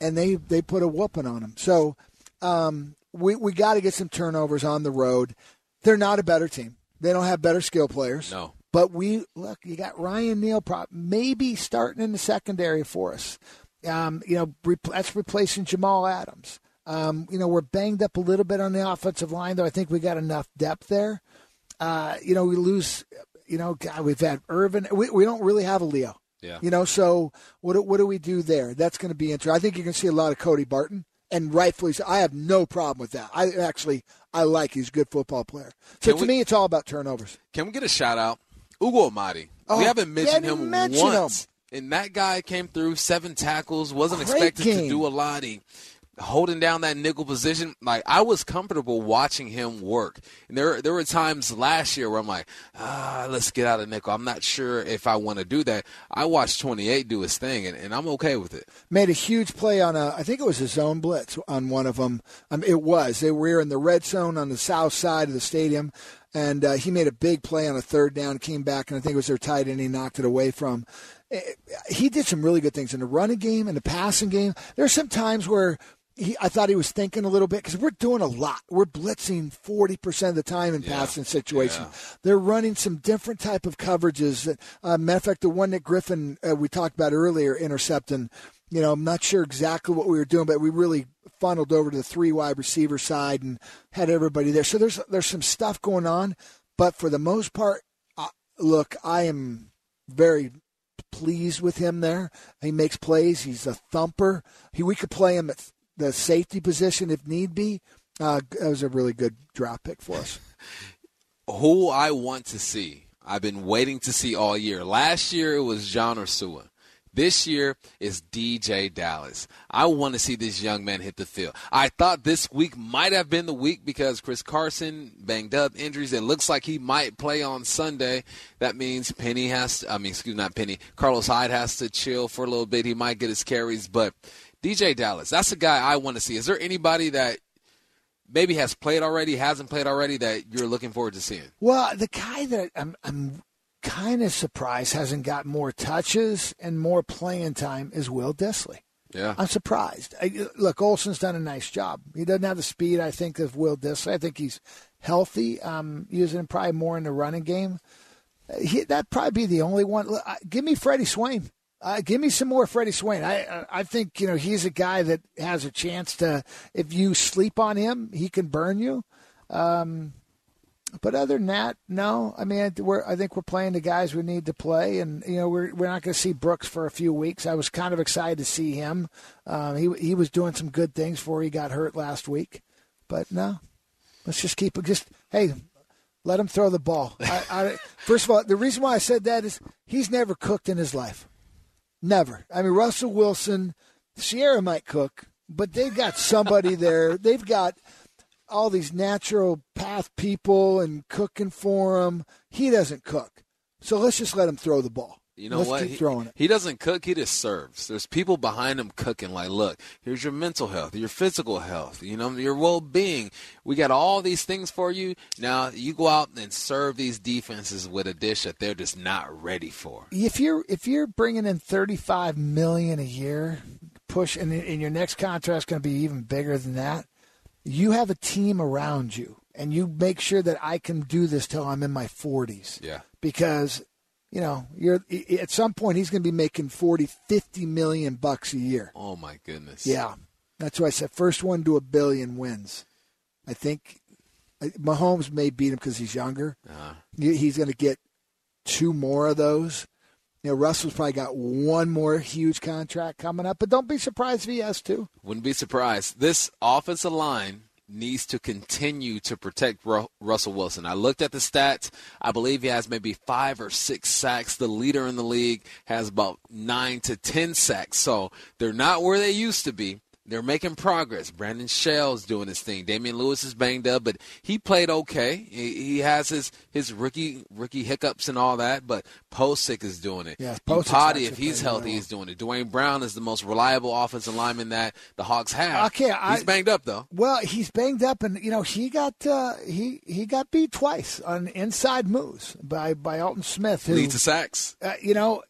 and they they put a whooping on him. So um, we we got to get some turnovers on the road. They're not a better team. They don't have better skill players. No. But we look, you got Ryan Neal maybe starting in the secondary for us. Um, you know, re- that's replacing Jamal Adams. Um, you know, we're banged up a little bit on the offensive line, though. I think we got enough depth there. Uh, you know, we lose. You know, God, we've had Irvin. We, we don't really have a Leo. Yeah. You know, so what what do we do there? That's going to be interesting. I think you're going to see a lot of Cody Barton, and rightfully so. I have no problem with that. I actually I like he's a good football player. So Can to we- me, it's all about turnovers. Can we get a shout out? Ugo Amadi. Oh, we haven't mentioned him mention once. And that guy came through seven tackles, wasn't Great expected game. to do a lot. He holding down that nickel position, like I was comfortable watching him work. And there there were times last year where I'm like, ah, let's get out of nickel. I'm not sure if I want to do that. I watched 28 do his thing, and, and I'm okay with it. Made a huge play on a, I think it was a zone blitz on one of them. Um, it was. They were in the red zone on the south side of the stadium. And uh, he made a big play on a third down, came back, and I think it was their tight end. He knocked it away from. Eh, he did some really good things in the running game and the passing game. There's some times where he, I thought he was thinking a little bit because we're doing a lot. We're blitzing 40% of the time in yeah. passing situations. Yeah. They're running some different type of coverages. That, uh, matter of fact, the one that Griffin uh, we talked about earlier, intercepting, you know, I'm not sure exactly what we were doing, but we really funneled over to the three wide receiver side and had everybody there. So there's there's some stuff going on, but for the most part, uh, look, I am very pleased with him there. He makes plays. He's a thumper. He, we could play him at the safety position if need be. Uh, that was a really good draft pick for us. Who I want to see, I've been waiting to see all year. Last year it was John Ursua. This year is DeeJay Dallas. I want to see this young man hit the field. I thought this week might have been the week because Chris Carson banged up injuries. It looks like he might play on Sunday. That means Penny has to, I mean, excuse me, not Penny. Carlos Hyde has to chill for a little bit. He might get his carries, but DeeJay Dallas, that's the guy I want to see. Is there anybody that maybe has played already, hasn't played already that you're looking forward to seeing? Well, the guy that I'm, I'm kind of surprised hasn't got more touches and more playing time is Will Dissly. Yeah. I'm surprised. I, look, Olsen's done a nice job. He doesn't have the speed, I think, of Will Dissly. I think he's healthy, um, using him probably more in the running game. He, that'd probably be the only one. Look, give me Freddie Swain. Uh, give me some more Freddie Swain. I I think you know he's a guy that has a chance to. If you sleep on him, he can burn you. Um, but other than that, no. I mean, we're, I think we're playing the guys we need to play, and you know we're we're not going to see Brooks for a few weeks. I was kind of excited to see him. Um, he he was doing some good things before he got hurt last week, but no. Let's just keep just hey, let him throw the ball. I, I, first of all, the reason why I said that is he's never cooked in his life, never. I mean, Russell Wilson, Ciara might cook, but they've got somebody there. They've got all these natural path people and cooking for him. He doesn't cook. So let's just let him throw the ball. You know let's what? Keep he, throwing it. he doesn't cook. He just serves. There's people behind him cooking. Like, look, here's your mental health, your physical health, you know, your well-being. We got all these things for you. Now you go out and serve these defenses with a dish that they're just not ready for. If you're if you're bringing in 35 million a year, push, and, and your next contract's going to be even bigger than that you have a team around you and you make sure that I can do this till I'm in my 40s. Yeah. Because, you know, you're at some point he's going to be making 40, 50 million bucks a year. Oh my goodness. Yeah. That's why I said first one to a billion wins. I think Mahomes may beat him because he's younger. Uh-huh. He's going to get two more of those. You know, Russell's probably got one more huge contract coming up, but don't be surprised if he has two. Wouldn't be surprised. This offensive line needs to continue to protect Ru- Russell Wilson. I looked at the stats. I believe he has maybe five or six sacks. The leader in the league has about nine to ten sacks. So they're not where they used to be they're making progress. Brandon Shell's doing his thing. Damien Lewis is banged up, but he played okay. He, he has his, his rookie rookie hiccups and all that, but Pocic is doing it. Yeah, Potty, if he's healthy, he's doing it. Duane Brown is the most reliable offensive lineman that the Hawks have. Okay, he's banged up though. Well, he's banged up, and you know he got uh, he he got beat twice on inside moves by by Aldon Smith, who leads to sacks. Uh, you know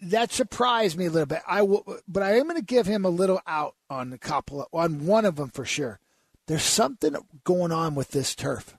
that surprised me a little bit. I will, but I am going to give him a little out on a couple, of, on one of them for sure. There's something going on with this turf.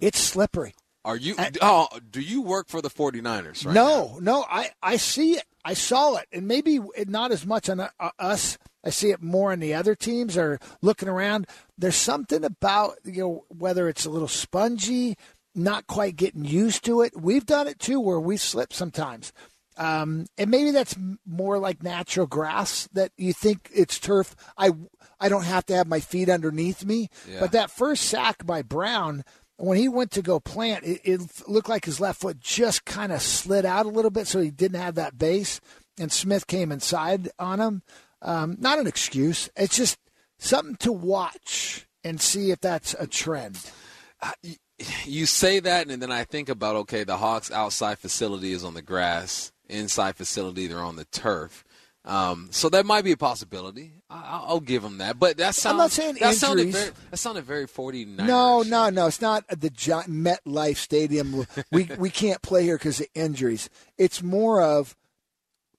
It's slippery. Are you? And, oh, do you work for the 49ers? Right no, now? no. I I see it. I saw it, and maybe not as much on uh, us. I see it more on the other teams or looking around. There's something about you know whether it's a little spongy, not quite getting used to it. We've done it too, where we slip sometimes. Um, and maybe that's more like natural grass that you think it's turf. I I don't have to have my feet underneath me. Yeah. But that first sack by Brown, when he went to go plant, it, it looked like his left foot just kind of slid out a little bit, so he didn't have that base. And Smith came inside on him. Um, not an excuse. It's just something to watch and see if that's a trend. You say that, and then I think about okay, the Hawks' outside facility is on the grass, inside facility they're on the turf. Um, so that might be a possibility. I, will give them that. But that sounds. I'm not saying that injuries. Sounded very, that sounded very 49. No, no, no. It's not the Met MetLife Stadium. we we can't play here because of injuries. It's more of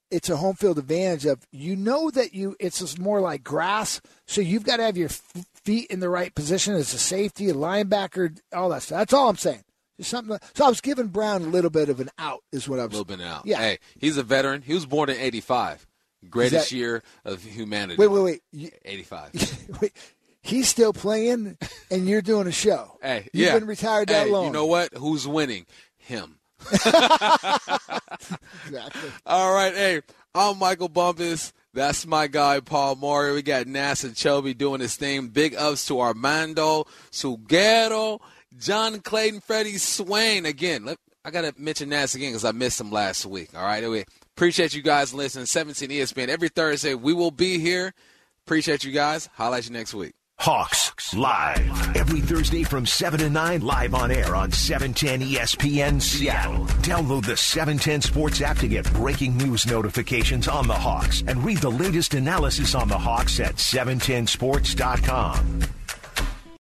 it's a home field advantage of you know that you it's just more like grass, so you've got to have your feet in the right position as a safety, a linebacker, all that stuff. That's all I'm saying. Something. So I was giving Brown a little bit of an out, is what I was. A little bit out. Yeah. Hey, he's a veteran. He was born in '85. Greatest that, year of humanity. Wait, wait, wait. 85. wait, he's still playing, and you're doing a show. Hey, You've yeah. been retired that hey, long. You know what? Who's winning? Him. exactly. All right. Hey, I'm Michael Bumpus. That's my guy, Paul Moyer. We got NASA Chobe doing his thing. Big ups to Armando Salguero, John Clayton, Freddie Swain. Again, let, I got to mention Nas again because I missed him last week. All right. Anyway, appreciate you guys listening. 17 ESPN. Every Thursday, we will be here. Appreciate you guys. Holla at you next week. Hawks live every Thursday from 7 to 9 live on air on 710 ESPN Seattle. Download the 710 Sports app to get breaking news notifications on the Hawks and read the latest analysis on the Hawks at 710sports.com.